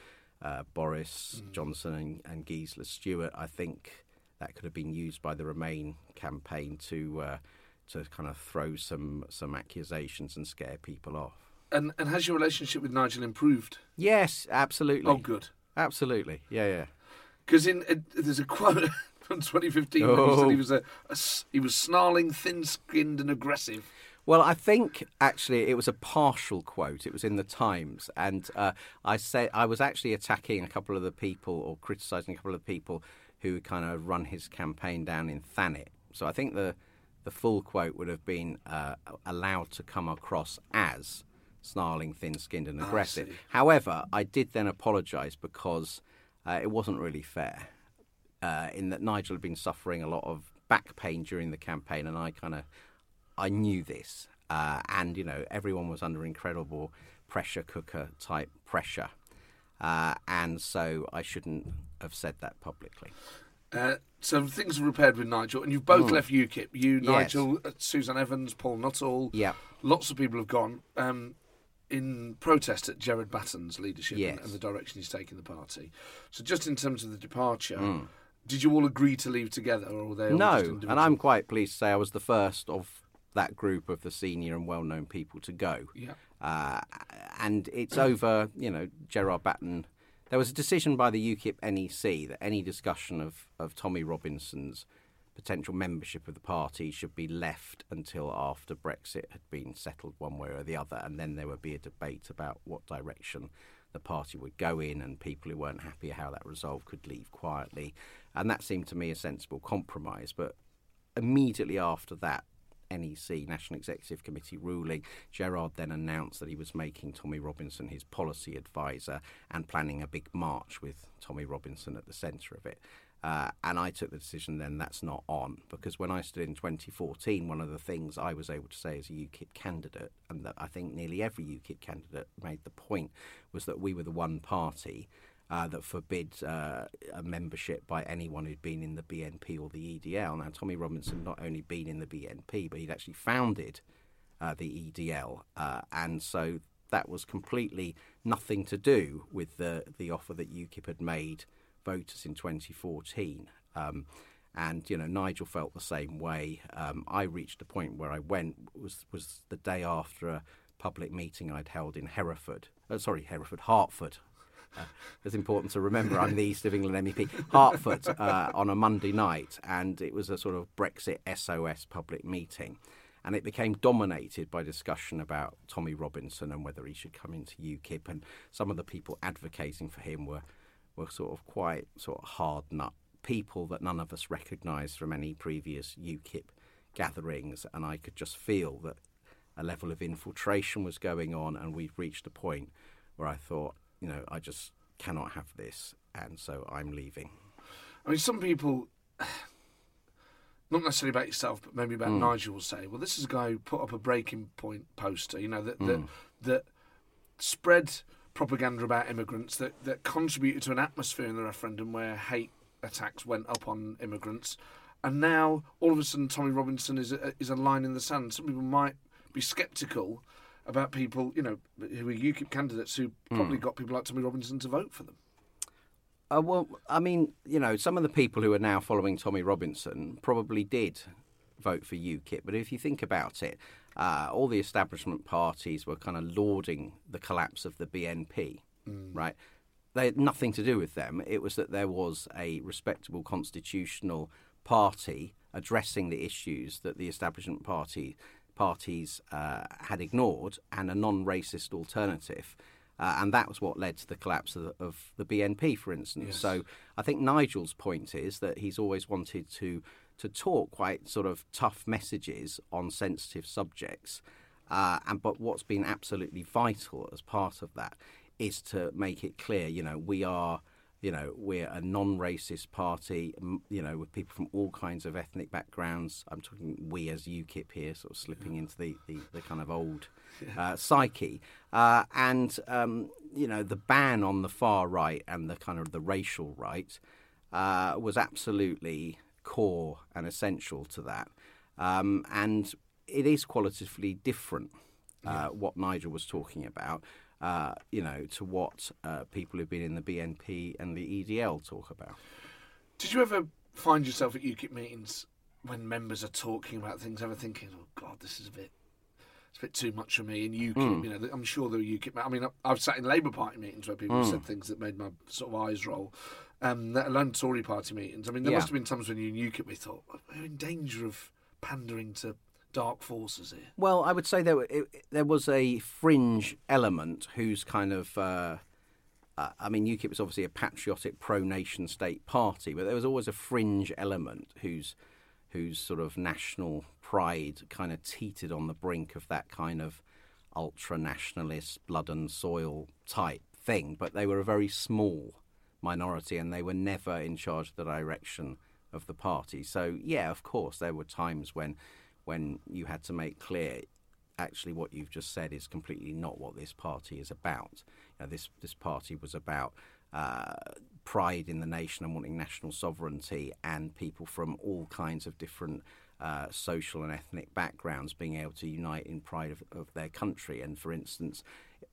uh, Boris Johnson and, and Gisela Stuart, I think that could have been used by the Remain campaign to uh, to kind of throw some some accusations and scare people off. And and has your relationship with Nigel improved? Yes, absolutely. Oh, good. Absolutely. Yeah, yeah. Because in uh, there's a quote from 2015 oh. he said he was a, a he was snarling, thin-skinned, and aggressive. Well, I think actually it was a partial quote. It was in the Times, and uh, I said I was actually attacking a couple of the people or criticising a couple of the people who kind of run his campaign down in Thanet. So I think the the full quote would have been uh, allowed to come across as snarling, thin-skinned, and aggressive. However, I did then apologise because uh, it wasn't really fair. Uh, in that Nigel had been suffering a lot of back pain during the campaign, and I kind of I knew this, uh, and you know everyone was under incredible pressure cooker type pressure, uh, and so I shouldn't have said that publicly. Uh, so things are repaired with Nigel, and you've both mm. left UKIP. You, Nigel, yes. Uh, Suzanne Evans, Paul Nuttall. Yeah, lots of people have gone. Um, in protest at Gerard Batten's leadership yes. and, and, the direction he's taking the party. So, just in terms of the departure, mm. did you all agree to leave together, or were they no? and I'm quite pleased to say I was the first of that group of the senior and well-known people to go. Yeah. Uh, and it's over. You know, Gerard Batten. There was a decision by the UKIP NEC that any discussion of, of Tommy Robinson's potential membership of the party should be left until after Brexit had been settled one way or the other, and then there would be a debate about what direction the party would go in, and people who weren't happy how that resolved could leave quietly. And that seemed to me a sensible compromise. But immediately after that, NEC, National Executive Committee ruling, Gerard then announced that he was making Tommy Robinson his policy advisor and planning a big march with Tommy Robinson at the centre of it. Uh, and I took the decision then that's not on because when I stood in 2014, one of the things I was able to say as a UKIP candidate, and that I think nearly every UKIP candidate made the point, was that we were the one party uh, that forbids uh, a membership by anyone who'd been in the BNP or the EDL. Now, Tommy Robinson not only been in the BNP, but he'd actually founded uh, the EDL, uh, and so that was completely nothing to do with the the offer that UKIP had made voters in 2014. Um, and you know Nigel felt the same way. Um, I reached a point where I went was was the day after a public meeting I'd held in Hereford. Uh, sorry, Hereford, Hertford. Uh, it's important to remember I'm the East of England MEP. Hertford, uh, on a Monday night, and it was a sort of Brexit SOS public meeting. And it became dominated by discussion about Tommy Robinson and whether he should come into UKIP. And some of the people advocating for him were were sort of quite sort of hard nut people that none of us recognised from any previous UKIP gatherings, and I could just feel that a level of infiltration was going on, and we've reached a point where I thought, you know, I just cannot have this, and so I'm leaving. I mean, some people, not necessarily about yourself, but maybe about mm. Nigel, will say, "Well, this is a guy who put up a breaking point poster, you know, that mm. that that spread." Propaganda about immigrants that, that contributed to an atmosphere in the referendum where hate attacks went up on immigrants. And now, all of a sudden, Tommy Robinson is a, is a line in the sand. Some people might be sceptical about people, you know, who are UKIP candidates who probably mm. got people like Tommy Robinson to vote for them. Uh, well, I mean, you know, some of the people who are now following Tommy Robinson probably did vote for UKIP. But if you think about it, uh, all the establishment parties were kind of lauding the collapse of the BNP, mm. right? They had nothing to do with them. It was that there was a respectable constitutional party addressing the issues that the establishment party parties uh, had ignored and a non-racist alternative. Uh, and that was what led to the collapse of the, of the BNP, for instance. Yes. So I think Nigel's point is that he's always wanted to to talk quite sort of tough messages on sensitive subjects. Uh, and but what's been absolutely vital as part of that is to make it clear, you know, we are, you know, we're a non-racist party, you know, with people from all kinds of ethnic backgrounds. I'm talking we as UKIP here, sort of slipping into the, the, the kind of old uh, psyche. Uh, and, um, you know, the ban on the far right and the kind of the racial right uh, was absolutely core and essential to that. Um, and it is qualitatively different, uh, what Nigel was talking about, uh, you know, to what uh, people who've been in the BNP and the EDL talk about. Did you ever find yourself at UKIP meetings when members are talking about things, ever thinking, "Oh God, this is a bit, it's a bit too much for me"? In UKIP, you know, I'm sure there were UKIP. I mean, I've sat in Labour Party meetings where people said things that made my sort of eyes roll. Um, let alone Tory Party meetings. I mean, there Yeah. must have been times when you in UKIP we thought we're in danger of pandering to dark forces here. Well, I would say there it, there was a fringe element whose kind of. Uh, uh, I mean, UKIP was obviously a patriotic pro-nation state party, but there was always a fringe element whose whose sort of national pride kind of teetered on the brink of that kind of ultra-nationalist, blood and soil type thing. But they were a very small minority, and they were never in charge of the direction of the party. So, yeah, of course, there were times when when you had to make clear actually what you've just said is completely not what this party is about. You know, this this party was about uh, pride in the nation and wanting national sovereignty, and people from all kinds of different uh, social and ethnic backgrounds being able to unite in pride of, of their country. And for instance,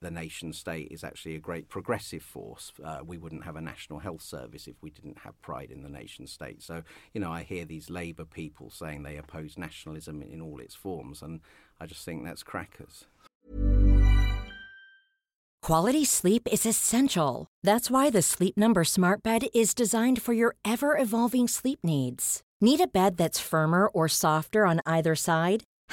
the nation state is actually a great progressive force. Uh, we wouldn't have a national health service if we didn't have pride in the nation state. So, you know, I hear these Labour people saying they oppose nationalism in all its forms, and I just think that's crackers. Quality sleep is essential. That's why the Sleep Number Smart Bed is designed for your ever evolving sleep needs. Need a bed that's firmer or softer on either side?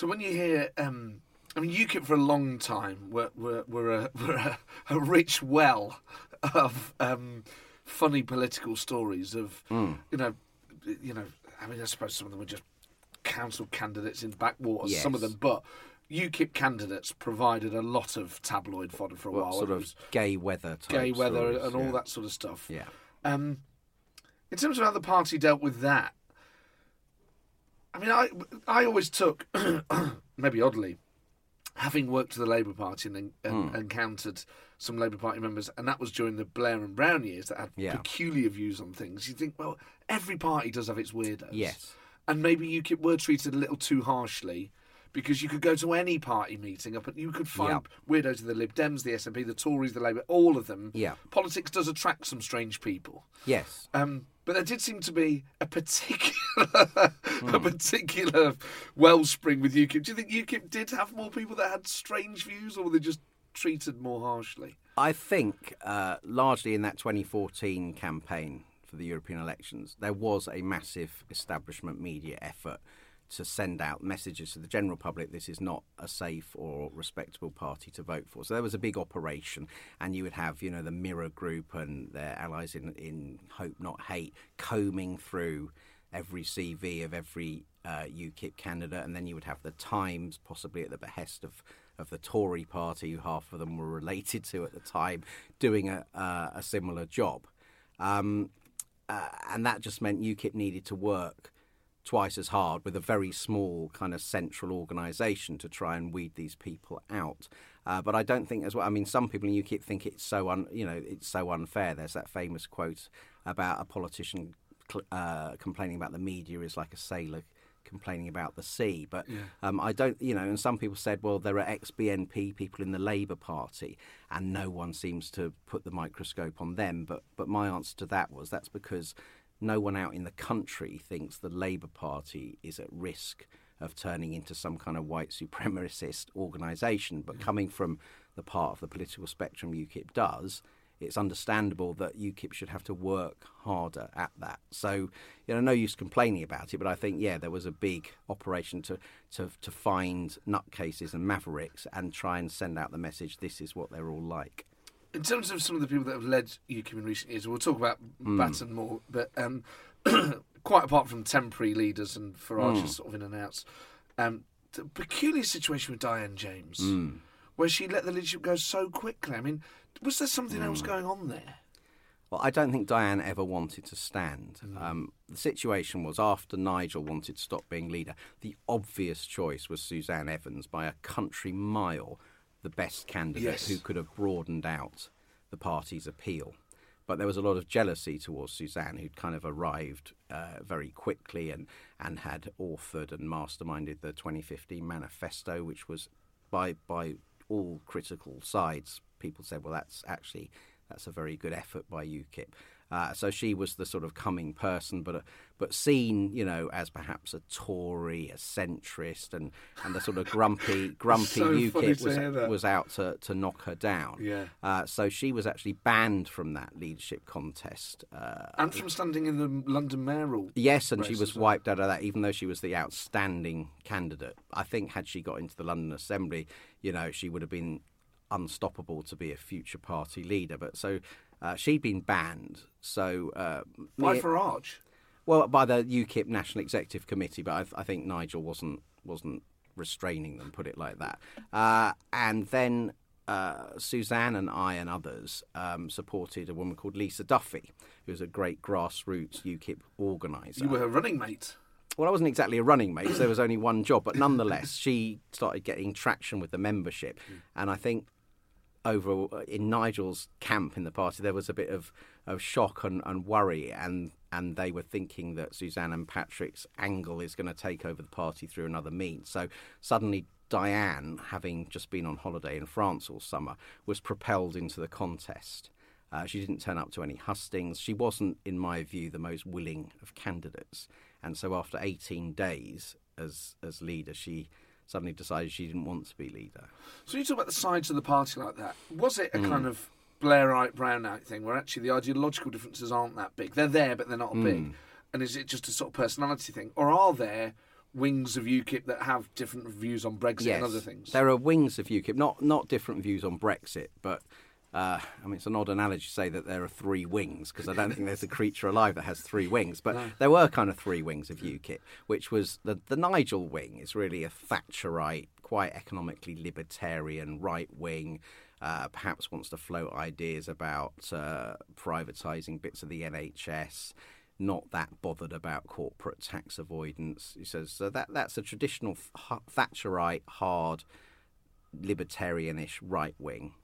So when you hear, um, I mean, UKIP for a long time were were, were, a, were a, a rich well of um, funny political stories of, Hmm. you know, you know. I mean, I suppose some of them were just council candidates in backwaters, some of them, but UKIP candidates provided a lot of tabloid fodder for a Well, while. sort of gay weather type gay weather stories, and all yeah. that sort of stuff. Yeah. Um, in terms of how the party dealt with that, I mean, I I always took, maybe oddly, having worked for the Labour Party and, and encountered some Labour Party members, and that was during the Blair and Brown years that had Yeah. peculiar views on things. You think, well, every party does have its weirdos. Yes. And maybe UKIP were treated a little too harshly. Because you could go to any party meeting up and you could find Yep. weirdos of the Lib Dems, the SNP, the Tories, the Labour, all of them. Yeah. Politics does attract some strange people. Yes. Um, but there did seem to be a particular a particular wellspring with UKIP. Do you think UKIP did have more people that had strange views, or were they just treated more harshly? I think uh, largely in that 2014 campaign for the European elections, there was a massive establishment media effort to send out messages to the general public this is not a safe or respectable party to vote for. So there was a big operation, and you would have, you know, the Mirror Group and their allies in, in Hope Not Hate combing through every CV of every uh, UKIP candidate, and then you would have the Times, possibly at the behest of, of the Tory party, who half of them were related to at the time, doing a, uh, a similar job. Um, uh, and that just meant UKIP needed to work twice as hard with a very small kind of central organisation to try and weed these people out. Uh, but I don't think as well. I mean, some people in UKIP think it's so un, you know, it's so unfair. There's that famous quote about a politician cl- uh, complaining about the media is like a sailor complaining about the sea. But um, I don't, you know, and some people said, well, there are ex BNP people in the Labour Party, and no one seems to put the microscope on them. But but my answer to that was that's because no one out in the country thinks the Labour Party is at risk of turning into some kind of white supremacist organisation. But coming from the part of the political spectrum UKIP does, it's understandable that UKIP should have to work harder at that. So, you know, no use complaining about it, but I think, yeah, there was a big operation to, to, to find nutcases and mavericks and try and send out the message this is what they're all like. In terms of some of the people that have led UKIP in recent years, we'll talk about Hmm. Batten more, but um, quite apart from temporary leaders and Farage Hmm. sort of in and outs, um, the peculiar situation with Diane James, Hmm. where she let the leadership go so quickly. I mean, was there something Hmm. else going on there? Well, I don't think Diane ever wanted to stand. Um, the situation was after Nigel wanted to stop being leader, the obvious choice was Suzanne Evans by a country mile, the best candidate Yes. who could have broadened out the party's appeal. But there was a lot of jealousy towards Suzanne, who'd kind of arrived uh, very quickly and, and had authored and masterminded the 2015 manifesto, which was by by all critical sides. People said, well, that's actually that's a very good effort by UKIP. Uh, so she was the sort of coming person, but uh, but seen, you know, as perhaps a Tory, a centrist, and, and the sort of grumpy grumpy So UKIP was, was out to, to knock her down. Yeah. Uh, so she was actually banned from that leadership contest. Uh, And from standing in the London mayoral. Yes, and she was wiped out of that, even though she was the outstanding candidate. I think had she got into the London Assembly, you know, she would have been unstoppable to be a future party leader. But so uh, she'd been banned. So uh, By me- Farage. well, by the UKIP National Executive Committee, but I, I think Nigel wasn't wasn't restraining them, put it like that. Uh, and then uh, Suzanne and I and others um, supported a woman called Lisa Duffy, who was a great grassroots UKIP organiser. You were her running mate. Well, I wasn't exactly a running mate, so there was only one job, but nonetheless, she started getting traction with the membership, and I think over in Nigel's camp in the party, there was a bit of, of shock and, and worry, and and they were thinking that Suzanne and Patrick's angle is going to take over the party through another means. So suddenly. Diane, having just been on holiday in France all summer, was propelled into the contest. Uh, she didn't turn up to any hustings. She wasn't, in my view, the most willing of candidates. And so, after 18 days as as leader, she suddenly decided she didn't want to be leader. So you talk about the sides of the party like that. Was it a Hmm. kind of Blairite Brownite thing where actually the ideological differences aren't that big? They're there, but they're not Hmm. big. And is it just a sort of personality thing, or are there wings of UKIP that have different views on Brexit and other things? There are wings of UKIP, not not different views on Brexit, but uh, I mean it's an odd analogy to say that there are three wings because I don't think there's a creature alive that has three wings. But there were kind of three wings of UKIP, which was the the Nigel wing is really a Thatcherite, quite economically libertarian right wing. Uh, perhaps wants to float ideas about uh, privatising bits of the NHS not that bothered about corporate tax avoidance. He says so that that's a traditional Thatcherite, hard, libertarianish right wing.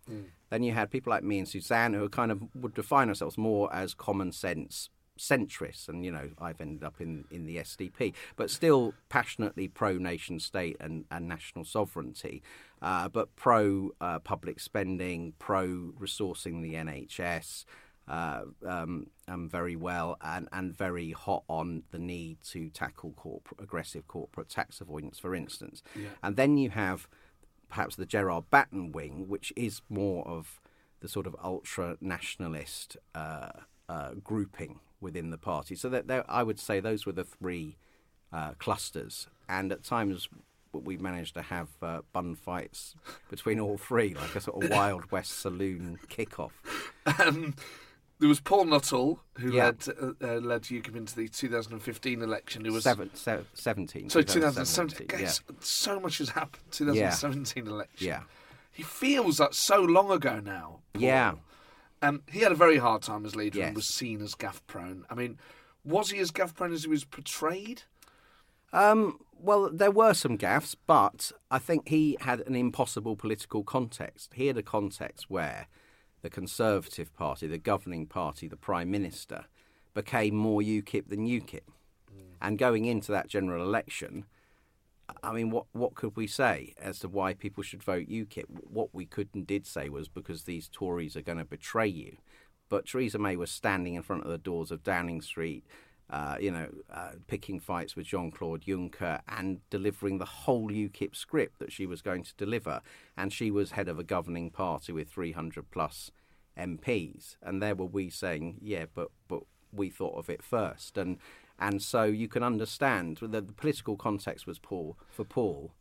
Then you had people like me and Suzanne who kind of would define ourselves more as common sense centrists, and you know I've ended up in in the SDP, but still passionately pro nation state and, and national sovereignty, uh, but pro uh, public spending, pro resourcing the NHS. Uh, um, um, very well and, and very hot on the need to tackle corporate, aggressive corporate tax avoidance, for instance. And then you have perhaps the Gerard Batten wing, which is more of the sort of ultra nationalist uh, uh, grouping within the party. So that I would say those were the three uh, clusters, and at times we managed to have uh, bun fights between all three, like a sort of Wild West saloon kickoff. Um, there was Paul Nuttall, who Yeah. led uh, uh, led UKIP into the 2015 election. Who was Seven, se- 17. so 2017. 2017, Guys, So much has happened. 2017 election. Yeah. He feels that so long ago now. Paul. Yeah. Um, he had a very hard time as leader and was seen as gaffe prone. I mean, was he as gaffe prone as he was portrayed? Um, well, there were some gaffes, but I think he had an impossible political context. He had a context where the Conservative Party, the governing party, the Prime Minister, became more UKIP than UKIP. Mm. And going into that general election, I mean, what what could we say as to why people should vote UKIP? What we could and did say was because these Tories are going to betray you. But Theresa May was standing in front of the doors of Downing Street, uh, you know, uh, picking fights with Jean Claude Juncker and delivering the whole UKIP script that she was going to deliver. And she was head of a governing party with 300 plus MPs. And there were we saying, yeah, but but we thought of it first. And and so you can understand that the political context was poor for Paul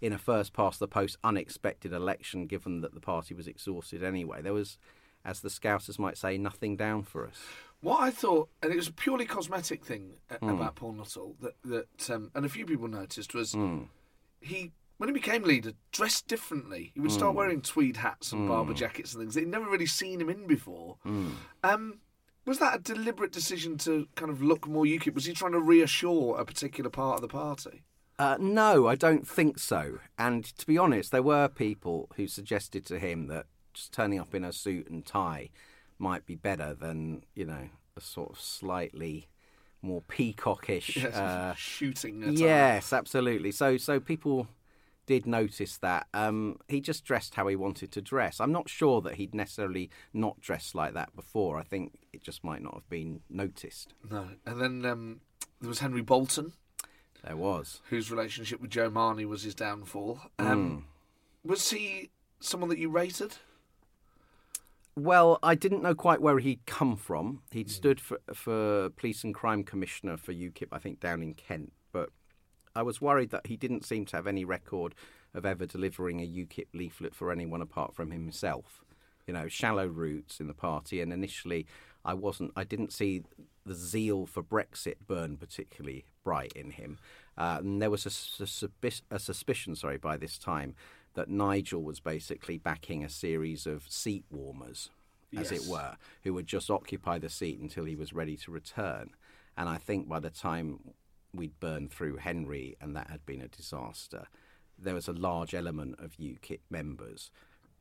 in a first past the post unexpected election, given that the party was exhausted anyway. There was, as the Scousers might say, nothing down for us. What I thought, and it was a purely cosmetic thing uh, about Paul Nuttall that that, um, and a few people noticed was he when he became leader dressed differently. He would start wearing tweed hats and Barbour jackets and things he'd never really seen him in before. Um, was that a deliberate decision to kind of look more UKIP? Was he trying to reassure a particular part of the party? Uh, no, I don't think so. And to be honest, there were people who suggested to him that just turning up in a suit and tie might be better than, you know, a sort of slightly more peacockish. Yes, uh, shooting. yes, absolutely. So, so people did notice that. Um, he just dressed how he wanted to dress. I'm not sure that he'd necessarily not dressed like that before. I think it just might not have been noticed. No, and then um, there was Henry Bolton, There was. whose relationship with Jo Marney was his downfall. Um, Was he someone that you rated? Well, I didn't know quite where he'd come from. He'd stood for, for police and crime commissioner for UKIP, I think, down in Kent. But I was worried that he didn't seem to have any record of ever delivering a UKIP leaflet for anyone apart from himself. You know, shallow roots in the party, and initially, I wasn't. I didn't see the zeal for Brexit burn particularly bright in him. Uh, and there was a, sus- a suspicion, sorry, by this time that Nigel was basically backing a series of seat warmers, as Yes. it were, who would just occupy the seat until he was ready to return. And I think by the time we'd burned through Henry and that had been a disaster, there was a large element of UKIP members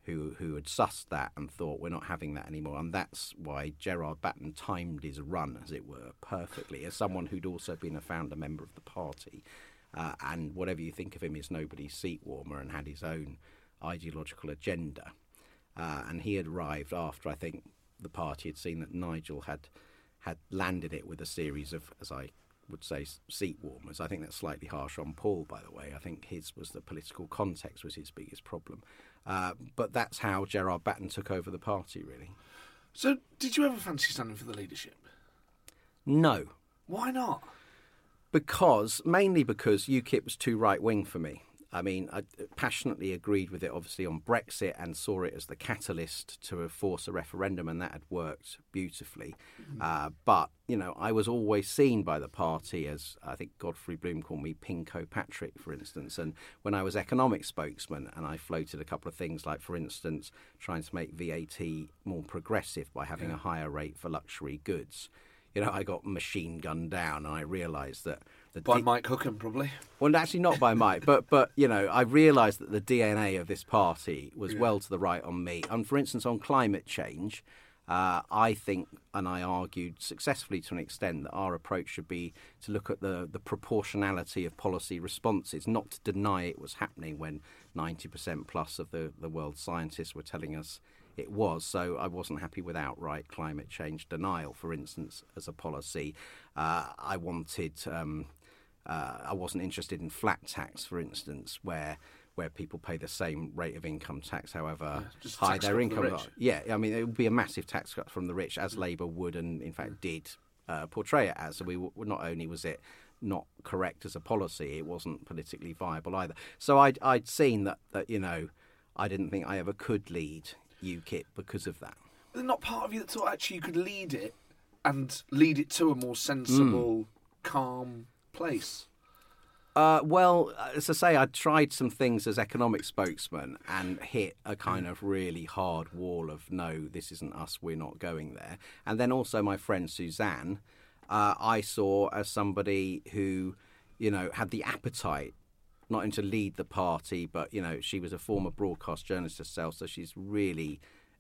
who who had sussed that and thought we're not having that anymore, and that's why Gerard Batten timed his run, as it were, perfectly. As someone who'd also been a founder member of the party, uh, and whatever you think of him, is nobody's seat warmer and had his own ideological agenda. Uh, and he had arrived after I think the party had seen that Nigel had had landed it with a series of, as I would say, seat warmers. I think that's slightly harsh on Paul, by the way. I think his was the political context was his biggest problem. Uh, but that's how Gerard Batten took over the party, really. So, did you ever fancy standing for the leadership? No, Why not? Because mainly because UKIP was too right wing for me. I mean, I passionately agreed with it, obviously, on Brexit and saw it as the catalyst to force a referendum, and that had worked beautifully. Uh, but, you know, I was always seen by the party as, I think Godfrey Bloom called me Pinko Patrick, for instance. And when I was economic spokesman, and I floated a couple of things like, for instance, trying to make VAT more progressive by having a higher rate for luxury goods. You know, I got machine gunned down, and I realised that the By D- Mike Hookem, probably. well, actually, not by Mike, but but you know, I realised that the DNA of this party was well to the right on me. And for instance, on climate change, uh, I think, and I argued successfully to an extent, that our approach should be to look at the the proportionality of policy responses, not to deny it was happening when ninety percent plus of the the world's scientists were telling us it was. So I wasn't happy with outright climate change denial, for instance, as a policy. Uh, I wanted. Um, uh, I wasn't interested in flat tax, for instance, where where people pay the same rate of income tax, however just high tax their the income. are. Yeah, I mean, it would be a massive tax cut from the rich, as Labour would, and in fact did uh, portray it as. So we w- not only was it not correct as a policy, it wasn't politically viable either. So I'd I'd seen that that you know, I didn't think I ever could lead UKIP because of that. There's not part of you that thought actually you could lead it and lead it to a more sensible, calm place. Uh, well, as I say, I tried some things as economic spokesman and hit a kind of really hard wall of no, this isn't us, we're not going there. And then also my friend Suzanne, uh, I saw as somebody who, you know, had the appetite not only to lead the party, but you know, she was a former broadcast journalist herself, so she's really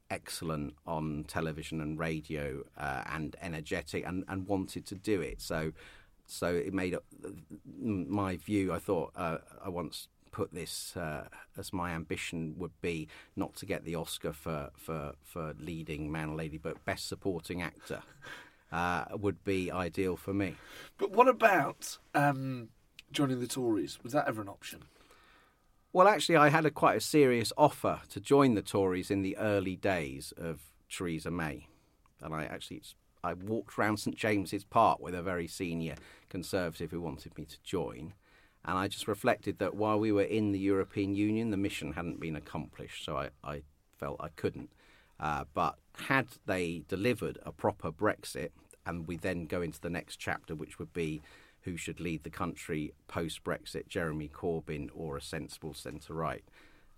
excellent on television and radio uh, and energetic and, and wanted to do it. So so it made up my view. I thought uh, I once put this uh, as my ambition would be not to get the Oscar for for, for leading man or lady, but best supporting actor uh, would be ideal for me. But what about um, joining the Tories? Was that ever an option? Well, actually, I had a quite a serious offer to join the Tories in the early days of Theresa May, and I actually I walked around St James's Park with a very senior Conservative who wanted me to join, and I just reflected that while we were in the European Union, the mission hadn't been accomplished, so I, I felt I couldn't. Uh, but had they delivered a proper Brexit, and we then go into the next chapter, which would be who should lead the country post Brexit, Jeremy Corbyn or a sensible centre right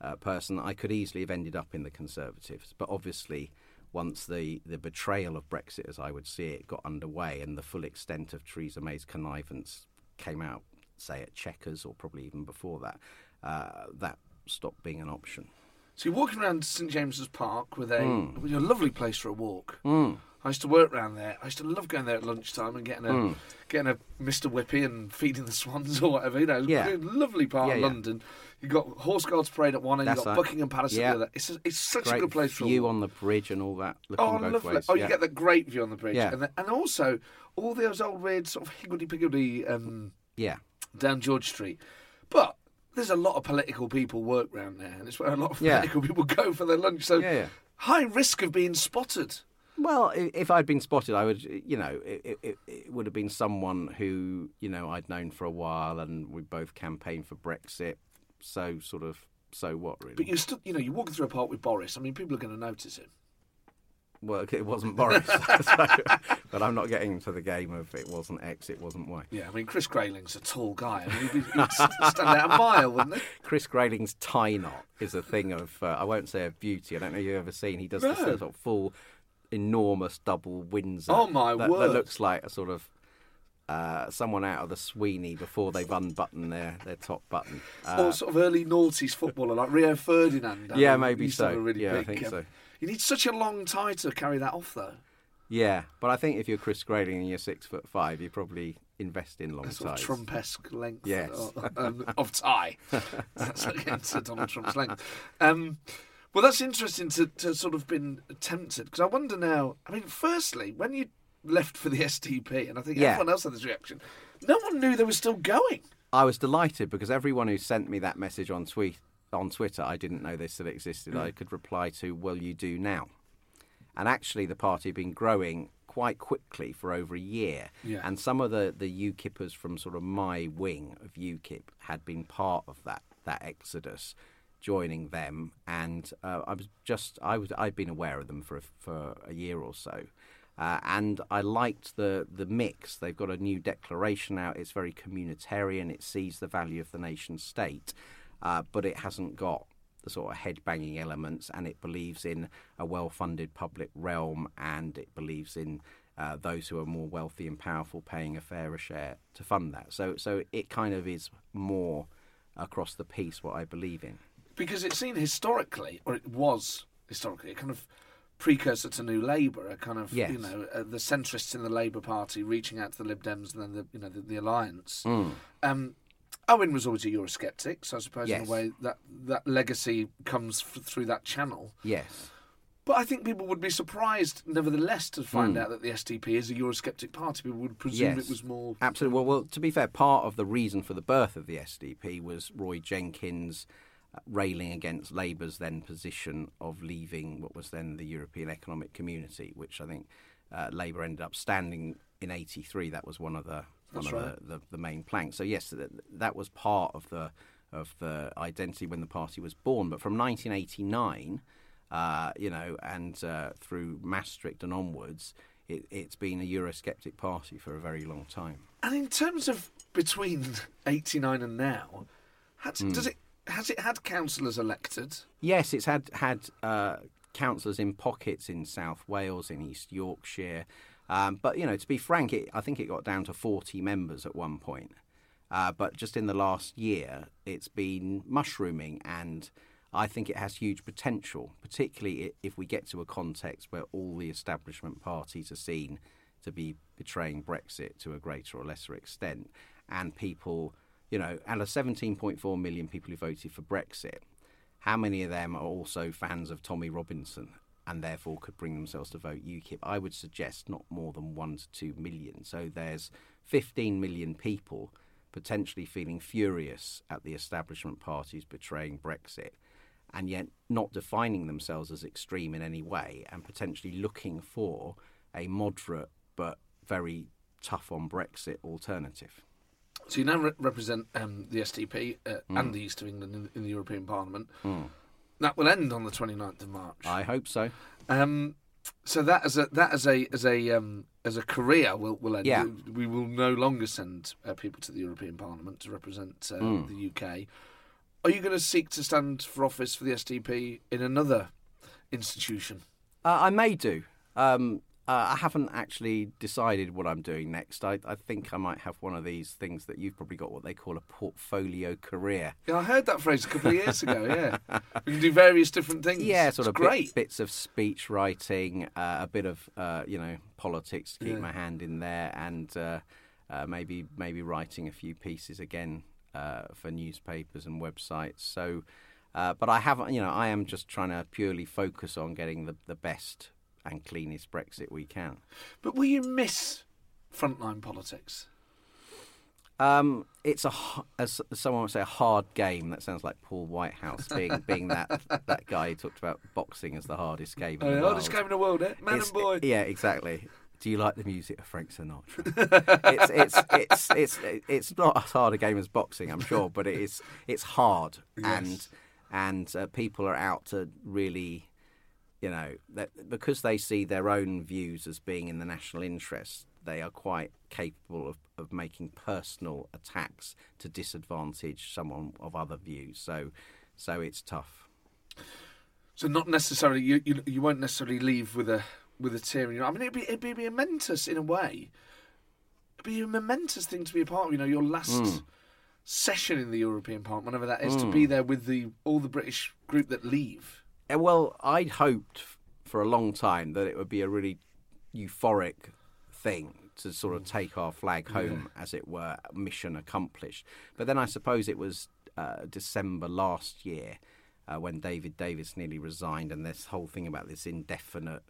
uh, person, I could easily have ended up in the Conservatives. But obviously, once the, the betrayal of Brexit, as I would see it, got underway and the full extent of Theresa May's connivance came out, say at Chequers or probably even before that, uh, that stopped being an option. So you're walking around St James's Park with a, Mm. with a lovely place for a walk. I used to work around there. I used to love going there at lunchtime and getting a Mm. getting a Mr Whippy and feeding the swans or whatever. You know, Yeah. lovely part Yeah, of yeah. London. You got Horse Guards Parade at one end. You got right. Buckingham Palace Yeah. at the other. It's a, it's such Great a good place for you view on the bridge and all that, looking Oh, lovely! ways. Oh, you get the great view on the bridge, Yeah. and, then, and also all those old weird sort of higgledy piggledy um, yeah. down George Street. But there's a lot of political people work round there, and it's where a lot of Yeah. political people go for their lunch. So Yeah, yeah. high risk of being spotted. Well, if I'd been spotted, I would, you know, it, it, it would have been someone who, you know, I'd known for a while, and we both campaigned for Brexit. So, sort of, so what, really? But you still, you know, you're walking through a park with Boris. I mean, people are going to notice him. Well, it wasn't Boris, so, but I'm not getting into the game of it wasn't X, it wasn't Y. Yeah, I mean, Chris Grayling's a tall guy. I mean, he'd, be, he'd stand out a mile, wouldn't he? Chris Grayling's tie knot is a thing of, uh, I won't say of beauty. I don't know if you've ever seen. He does this sort of full, enormous double Windsor. Oh, my that, word. That looks like a sort of uh, someone out of the Sweeney before they've unbuttoned their, their top button. Uh, or sort of early noughties footballer like Rio Ferdinand. I Yeah, mean, maybe used to have so. really Yeah, I think um, so. You need such a long tie to carry that off, though. yeah, but I think if you're Chris Grayling and you're six foot five, you probably invest in long A sort ties. Trump-esque length Yes. of, um, of tie. that's against Donald Trump's length. Um, well, that's interesting to, to sort of been tempted because I wonder now. I mean, firstly, when you left for the SDP, and I think Yeah. everyone else had this reaction, no one knew they were still going. I was delighted because everyone who sent me that message on tweet on Twitter, I didn't know they still existed. I mm. could reply to, "Will you do now?" And actually, the party had been growing quite quickly for over a year, Yeah. and some of the the UKIPers from sort of my wing of UKIP had been part of that that exodus. Joining them, and uh, I was just I was I'd been aware of them for a, for a year or so, uh, and I liked the the mix. They've got a new declaration out. It's very communitarian. It sees the value of the nation state, uh, but it hasn't got the sort of head banging elements, and it believes in a well funded public realm, and it believes in uh, those who are more wealthy and powerful paying a fairer share to fund that. So so it kind of is more across the piece what I believe in. Because it's seen historically, or it was historically, a kind of precursor to New Labour, a kind of Yes. you know uh, the centrists in the Labour Party reaching out to the Lib Dems and then the you know the, the alliance. Um, Owen was always a Eurosceptic, so I suppose in a way that that legacy comes f- through that channel. Yes. But I think people would be surprised, nevertheless, to find out that the SDP is a Eurosceptic party. People would presume Yes. it was more. Absolutely. Well, well, to be fair, part of the reason for the birth of the SDP was Roy Jenkins railing against Labour's then position of leaving what was then the European Economic Community, which I think uh, Labour ended up standing in '83. That was one of the one That's of right. the, the, the main planks. So yes, that, that was part of the of the identity when the party was born. But from 1989 uh, you know, and uh, through Maastricht and onwards, it, it's been a Eurosceptic party for a very long time. And in terms of between eighty nine and now, has, Hmm. does it has it had councillors elected? Yes, it's had had uh, councillors in pockets in South Wales, in East Yorkshire, um, but you know, to be frank, it, I think it got down to forty members at one point. Uh, but just in the last year, it's been mushrooming, and I think it has huge potential, particularly if we get to a context where all the establishment parties are seen to be betraying Brexit to a greater or lesser extent, and people, you know, out of 17.4 million people who voted for Brexit, how many of them are also fans of Tommy Robinson and therefore could bring themselves to vote UKIP? I would suggest not more than one to two million. So there's 15 million people potentially feeling furious at the establishment parties betraying Brexit and yet not defining themselves as extreme in any way and potentially looking for a moderate but very tough on Brexit alternative. So you now re- represent um, the SDP uh, and the East of England in, in the European Parliament. That will end on the 29th of March. I hope so. Um, so that as a that as a as a um, as a career will will end. Yeah. We will no longer send uh, people to the European Parliament to represent uh, Hmm. the UK. Are you going to seek to stand for office for the SDP in another institution? Uh, I may do. Um, uh, I haven't actually decided what I'm doing next. I, I think I might have one of these things that you've probably got what they call a portfolio career. Yeah, I heard that phrase a couple of years ago. Yeah, we can do various different things. Yeah, It's sort of bit- great. bits of speech writing, uh, a bit of uh, you know politics to keep Yeah. my hand in there, and uh, uh, maybe maybe writing a few pieces again uh, for newspapers and websites. So, uh, but I haven't. You know, I am just trying to purely focus on getting the the best and cleanest Brexit we can. But will you miss frontline politics? Um, it's a as someone would say a hard game. That sounds like Paul Whitehouse being being that that guy who talked about boxing as the hardest game. In Oh, the the world. hardest game in the world, eh? Man It's- and boy. Yeah, exactly. Do you like the music of Frank Sinatra? it's, it's it's it's it's not as hard a game as boxing, I'm sure, but it is it's hard and and uh, people are out to really, you know, that because they see their own views as being in the national interest, they are quite capable of, of making personal attacks to disadvantage someone of other views. So so it's tough. So not necessarily you, you you won't necessarily leave with a with a tear in your. I mean, it'd be it'd be, momentous in a way. It'd be a momentous thing to be a part of. You know, your last hmm. session in the European Parliament, whenever that is, to hmm. be there with the all the British group that leave. Uh, Well, I'd hoped for a long time that it would be a really euphoric thing to sort of take our flag home, as it were, mission accomplished. But then I suppose it was uh, December last year uh, when David Davis nearly resigned, and this whole thing about this indefinite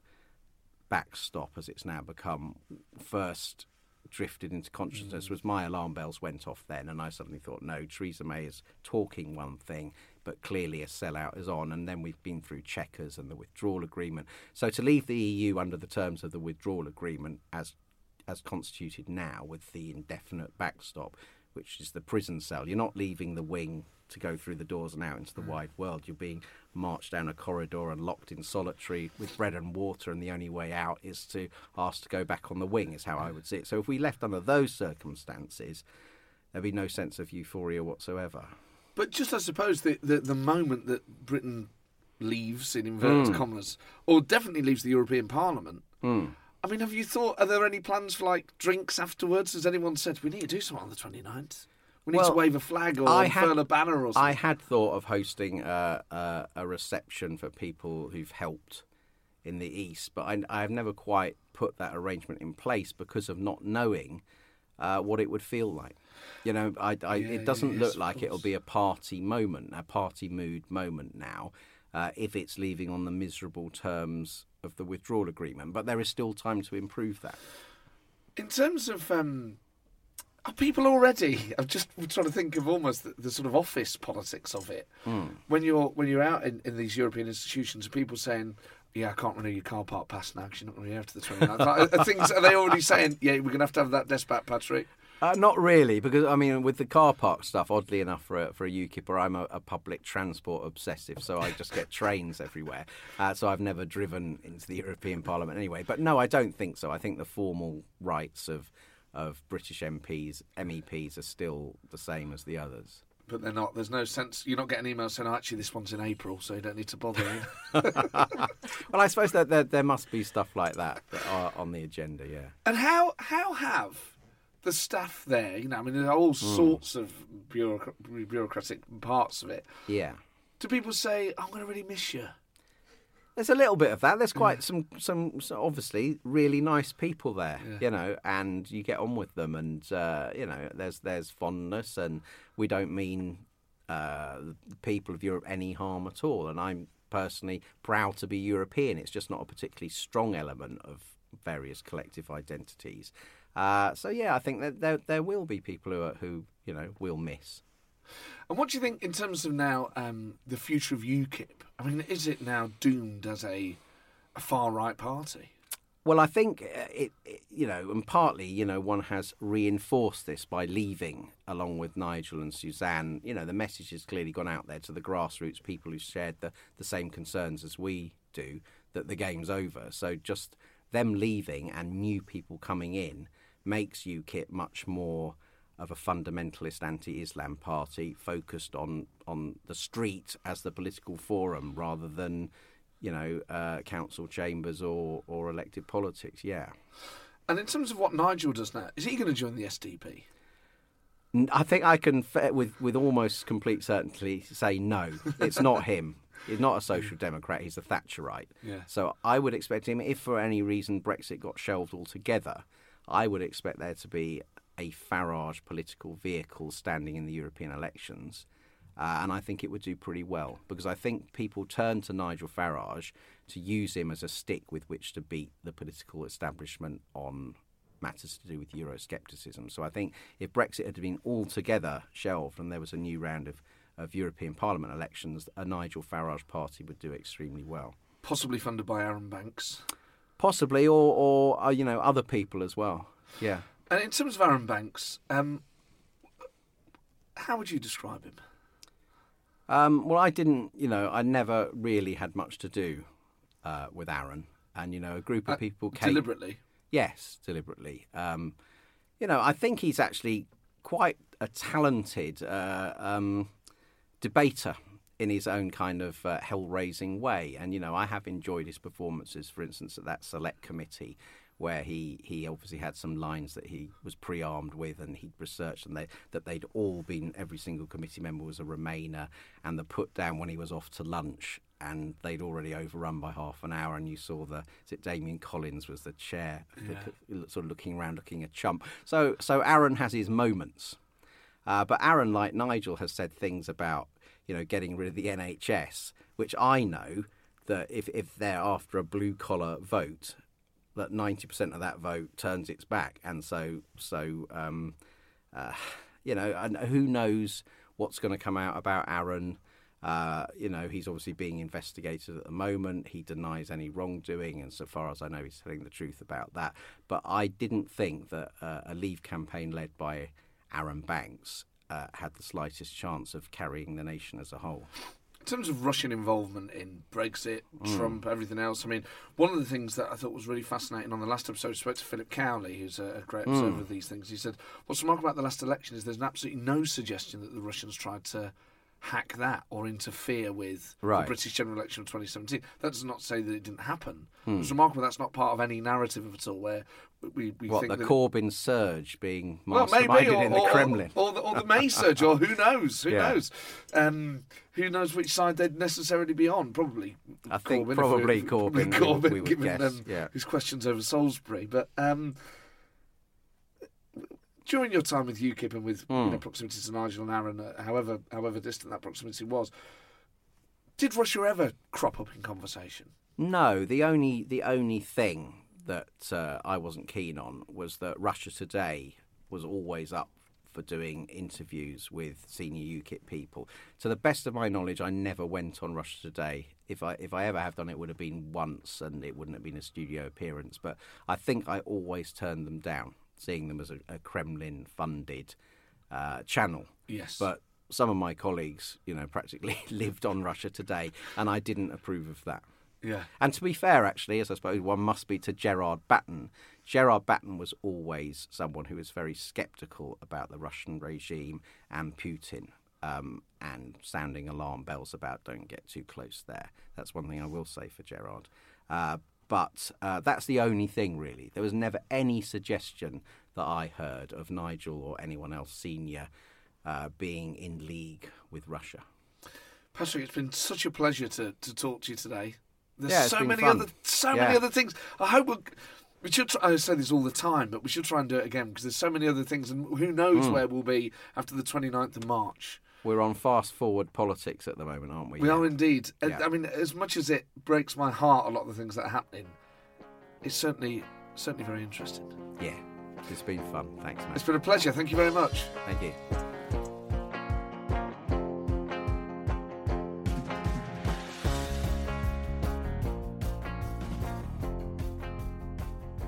backstop, as it's now become, first drifted into consciousness was my alarm bells went off then and I suddenly thought no Theresa May is talking one thing but clearly a sellout is on. And then we've been through Chequers and the withdrawal agreement. So to leave the EU under the terms of the withdrawal agreement as as constituted now with the indefinite backstop which is the prison cell you're not leaving the wing to go through the doors and out into the mm. wide world. You're being marched down a corridor and locked in solitary with bread and water. And the only way out is to ask to go back on the wing is how I would see it. So if we left under those circumstances there'd be no sense of euphoria whatsoever But just I suppose the the, the moment that Britain leaves in inverted hmm. commas, or definitely leaves the European Parliament. Hmm. I mean, have you thought? Are there any plans for like drinks afterwards? Has anyone said we need to do something on the 29th? We need to wave a flag or I had- unfurl a banner or something. I had thought of hosting a, a, a reception for people who've helped in the East, but I, I have never quite put that arrangement in place because of not knowing uh, what it would feel like. You know, I, I, Yeah, it doesn't yes, look like it'll be a party moment, a party mood moment now, uh, if it's leaving on the miserable terms of the withdrawal agreement. But there is still time to improve that. In terms of um, are people already? I'm just trying to think of almost the, the sort of office politics of it. When you're when you're out in, in these European institutions, are people saying, "Yeah, I can't renew your car park pass now because you're not going to be here to the 29th." Like, are things are they already saying, "Yeah, we're going to have to have that desk back, Patrick"? Uh, not really, because I mean, with the car park stuff, oddly enough, for a, for a UKIPper, I'm a, a public transport obsessive, so I just get trains everywhere. Uh, so I've never driven into the European Parliament anyway. But no, I don't think so. I think the formal rights of of British MPs, MEPs, are still the same as the others. But they're not. There's no sense. You're not getting emails saying, oh, "Actually, this one's in April, so you don't need to bother." Well, I suppose that there, there must be stuff like that that are on the agenda. Yeah. And how how have the staff there? You know, I mean, there are all hmm. sorts of bureaucra- bureaucratic parts of it. Yeah. Do people say, "I'm going to really miss you"? There's a little bit of that. There's quite some, some, some obviously really nice people there, you know, and you get on with them, and uh, you know, there's there's fondness, and we don't mean uh, the people of Europe any harm at all. And I'm personally proud to be European. It's just not a particularly strong element of various collective identities. Uh, so yeah, I think that there there will be people who are, who you know will miss. And what do you think in terms of now um, the future of UKIP? I mean, is it now doomed as a, a far right party? Well, I think uh, it, it, you know, and partly, you know, one has reinforced this by leaving along with Nigel and Suzanne. You know, the message has clearly gone out there to the grassroots people who shared the, the same concerns as we do that the game's over. So just them leaving and new people coming in makes UKIP much more of a fundamentalist anti-Islam party focused on on the street as the political forum rather than you know uh, council chambers or or elected politics. Yeah. And in terms of what Nigel does now, is he going to join the SDP? I think I can, with with almost complete certainty, say no. It's not him. He's not a social democrat. He's a Thatcherite. Yeah. So I would expect him, if for any reason Brexit got shelved altogether, I would expect there to be a Farage political vehicle standing in the European elections. Uh, and I think it would do pretty well because I think people turn to Nigel Farage to use him as a stick with which to beat the political establishment on matters to do with Euroscepticism. So I think if Brexit had been altogether shelved and there was a new round of, of European Parliament elections, a Nigel Farage party would do extremely well. Possibly funded by Arron Banks. Possibly, or, or uh, you know, other people as well. Yeah. And in terms of Arron Banks, um, how would you describe him? Um, well, I didn't, you know, I never really had much to do uh, with Arron. And, you know, a group of Uh, people came. Deliberately. Yes, deliberately. Um, you know, I think he's actually quite a talented uh, um, debater in his own kind of uh, hell-raising way. And you know, I have enjoyed his performances. For instance, at that select committee. Where he, he obviously had some lines that he was pre-armed with, and he'd researched, and they, that they'd all been every single committee member was a Remainer, and the put down when he was off to lunch, and they'd already overrun by half an hour, and you saw the is it Damian Collins was the chair, sort of looking around, looking a chump. So so Arron has his moments, uh, but Arron, like Nigel, has said things about you know getting rid of the NHS, which I know that if if they're after a blue collar vote, that ninety percent of that vote turns its back, and so so um, uh, you know, and who knows what's going to come out about Arron. Uh, you know, he's obviously being investigated at the moment. He denies any wrongdoing, and so far as I know, he's telling the truth about that. But I didn't think that uh, a Leave campaign led by Arron Banks uh, had the slightest chance of carrying the nation as a whole. In terms of Russian involvement in Brexit, Mm. Trump, everything else, I mean, one of the things that I thought was really fascinating on the last episode, I spoke to Philip Cowley, who's a, great Mm. observer of these things. He said, What's remarkable about the last election is there's absolutely no suggestion that the Russians tried to hack that or interfere with Right. the British general election of 2017. That does not say that it didn't happen. Hmm. It's remarkable that's not part of any narrative at all, where we, we What think the Corbyn surge being well, maybe, or, in the or- Kremlin? or, the, or the May surge, or who knows? Who Yeah. knows? Um, who knows which side they'd necessarily be on? Probably. I think Corbyn, probably we- Corbyn, probably we- Corbyn, we would given guess, um, yeah. his questions over Salisbury. But um, during your time with UKIP and with you Hmm. know, proximity to Nigel and Arron, uh, however however distant that proximity was, did Russia ever crop up in conversation? No, the only the only thing that uh, I wasn't keen on was that Russia Today was always up for doing interviews with senior UKIP people. To the best of my knowledge, I never went on Russia Today. If I if I ever have done it, it would have been once, and it wouldn't have been a studio appearance. But I think I always turned them down, seeing them as a, a Kremlin-funded uh, channel. Yes. But some of my colleagues, you know, practically lived on Russia Today, and I didn't approve of that. Yeah. And to be fair, actually, as I suppose one must be to Gerard Batten, Gerard Batten was always someone who was very sceptical about the Russian regime and Putin. Um, and sounding alarm bells about don't get too close there. That's one thing I will say for Gerard. Uh, but uh, that's the only thing, really. There was never any suggestion that I heard of Nigel or anyone else senior uh, being in league with Russia. Patrick, it's been such a pleasure to, to talk to you today. There's Yeah, so many fun. other so Yeah. many other things. I hope we'll, we should. Try, I say this all the time, but we should try and do it again because there's so many other things, and who knows Hmm. where we'll be after the 29th of March. We're on fast forward politics at the moment, aren't we? We are indeed. Yeah. I mean, as much as it breaks my heart, a lot of the things that are happening, it's certainly certainly very interesting. Yeah. It's been fun. Thanks, It's been a pleasure. Thank you very much. Thank you.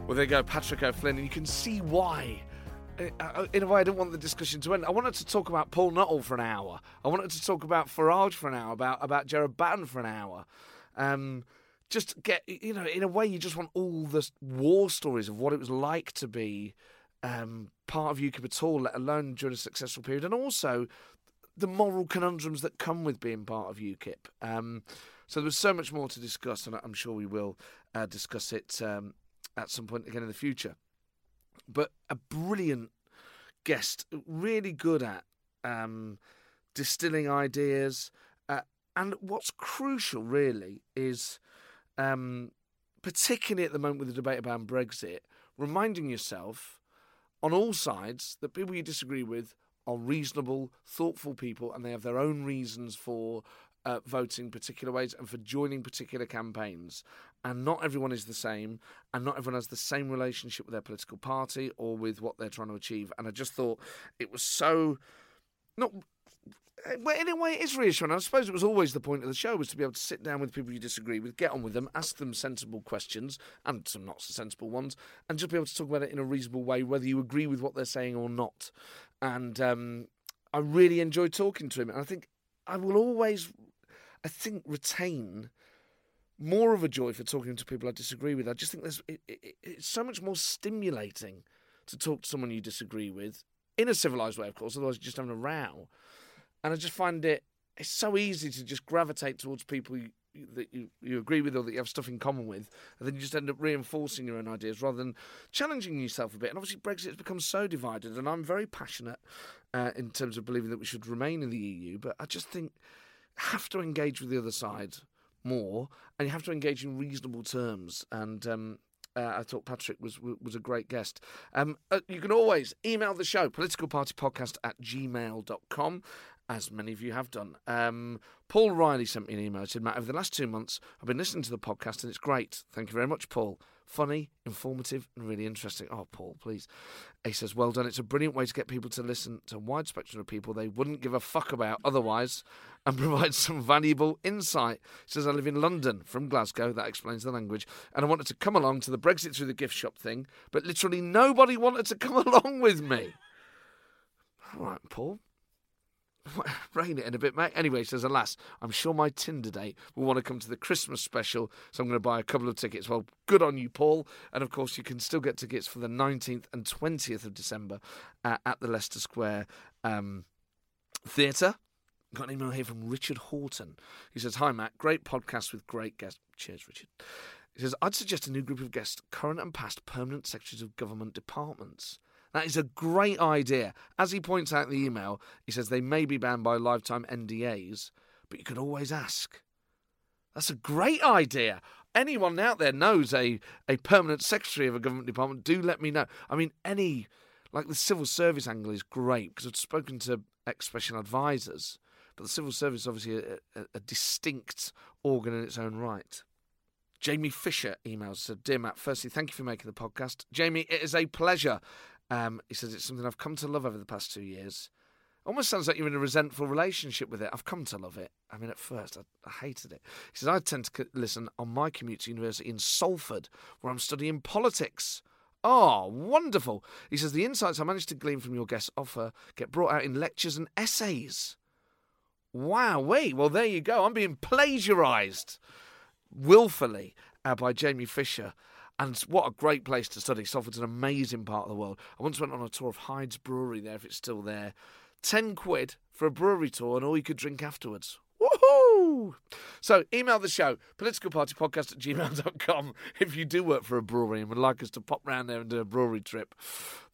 Well, there you go, Patrick O'Flynn, and you can see why. In a way, I didn't want the discussion to end. I wanted to talk about Paul Nuttall for an hour. I wanted to talk about Farage for an hour, about about Gerard Batten for an hour. Um, just get you know, in a way, you just want all the war stories of what it was like to be um, part of UKIP at all, let alone during a successful period, and also the moral conundrums that come with being part of UKIP. Um, so there was so much more to discuss, and I'm sure we will uh, discuss it um, at some point again in the future. But a brilliant guest, really good at um, distilling ideas. Uh, and what's crucial, really, is um, particularly at the moment with the debate about Brexit, reminding yourself on all sides that people you disagree with are reasonable, thoughtful people, and they have their own reasons for uh, voting particular ways and for joining particular campaigns. And not everyone is the same, and not everyone has the same relationship with their political party or with what they're trying to achieve. And I just thought it was so not. Well, in a way, it is reassuring. I suppose it was always the point of the show was to be able to sit down with people you disagree with, get on with them, ask them sensible questions and some not so sensible ones, and just be able to talk about it in a reasonable way, whether you agree with what they're saying or not. And um, I really enjoyed talking to him, and I think I will always, I think, retain more of a joy for talking to people I disagree with. I just think there's it, it, it's so much more stimulating to talk to someone you disagree with in a civilized way, of course. Otherwise, you're just having a row. And I just find it it's so easy to just gravitate towards people you, that you, you agree with or that you have stuff in common with, and then you just end up reinforcing your own ideas rather than challenging yourself a bit. And obviously, Brexit has become so divided, and I'm very passionate uh, in terms of believing that we should remain in the EU, but I just think have to engage with the other side more, and you have to engage in reasonable terms. And um, uh, I thought Patrick was was a great guest. Um, uh, you can always email the show, politicalpartypodcast at gmail.com, as many of you have done. Um, Paul Riley sent me an email. He said, Matt, over the last two months, I've been listening to the podcast and it's great. Thank you very much, Paul. Funny, informative, and really interesting. Oh, Paul, please. He says, Well done. It's a brilliant way to get people to listen to a wide spectrum of people they wouldn't give a fuck about otherwise and provide some valuable insight. He says, I live in London from Glasgow. That explains the language. And I wanted to come along to the Brexit through the gift shop thing, but literally nobody wanted to come along with me. All right, Paul. Rein it in a bit, mate. Anyway, he says, alas, I'm sure my Tinder date will want to come to the Christmas special, so I'm going to buy a couple of tickets. Well, good on you, Paul. And of course, you can still get tickets for the 19th and 20th of December uh, at the Leicester Square um, Theatre. Got an email here from Richard Horton. He says, Hi, Matt. Great podcast with great guests. Cheers, Richard. He says, I'd suggest a new group of guests, current and past permanent secretaries of government departments. That is a great idea. As he points out in the email, he says they may be banned by lifetime NDAs, but you could always ask. That's a great idea. Anyone out there knows a, a permanent secretary of a government department, do let me know. I mean, any, like the civil service angle is great because I've spoken to ex special advisors, but the civil service is obviously a, a, a distinct organ in its own right. Jamie Fisher emails said, Dear Matt, firstly, thank you for making the podcast. Jamie, it is a pleasure. Um, he says, It's something I've come to love over the past two years. Almost sounds like you're in a resentful relationship with it. I've come to love it. I mean, at first, I, I hated it. He says, I tend to c- listen on my commute to university in Salford, where I'm studying politics. Oh, wonderful. He says, The insights I managed to glean from your guest offer get brought out in lectures and essays. Wow, wait. Well, there you go. I'm being plagiarised willfully uh, by Jamie Fisher. And what a great place to study. Salford's an amazing part of the world. I once went on a tour of Hydes Brewery there, if it's still there. 10 quid for a brewery tour and all you could drink afterwards. Woohoo! So email the show, politicalpartypodcast at gmail.com. If you do work for a brewery and would like us to pop round there and do a brewery trip,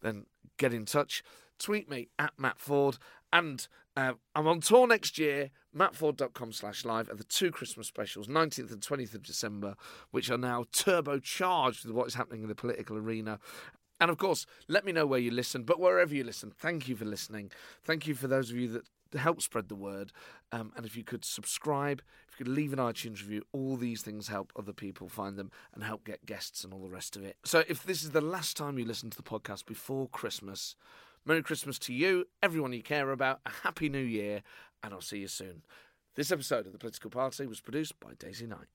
then get in touch. Tweet me at Matt Forde And uh, I'm on tour next year, mattforde.com slash live, at the two Christmas specials, 19th and 20th of December, which are now turbocharged with what is happening in the political arena. And of course, let me know where you listen, but wherever you listen, thank you for listening. Thank you for those of you that help spread the word. Um, and if you could subscribe, if you could leave an iTunes review, all these things help other people find them and help get guests and all the rest of it. So if this is the last time you listen to the podcast before Christmas, Merry Christmas to you, everyone you care about, a Happy New Year, and I'll see you soon. This episode of The Political Party was produced by Daisy Knight.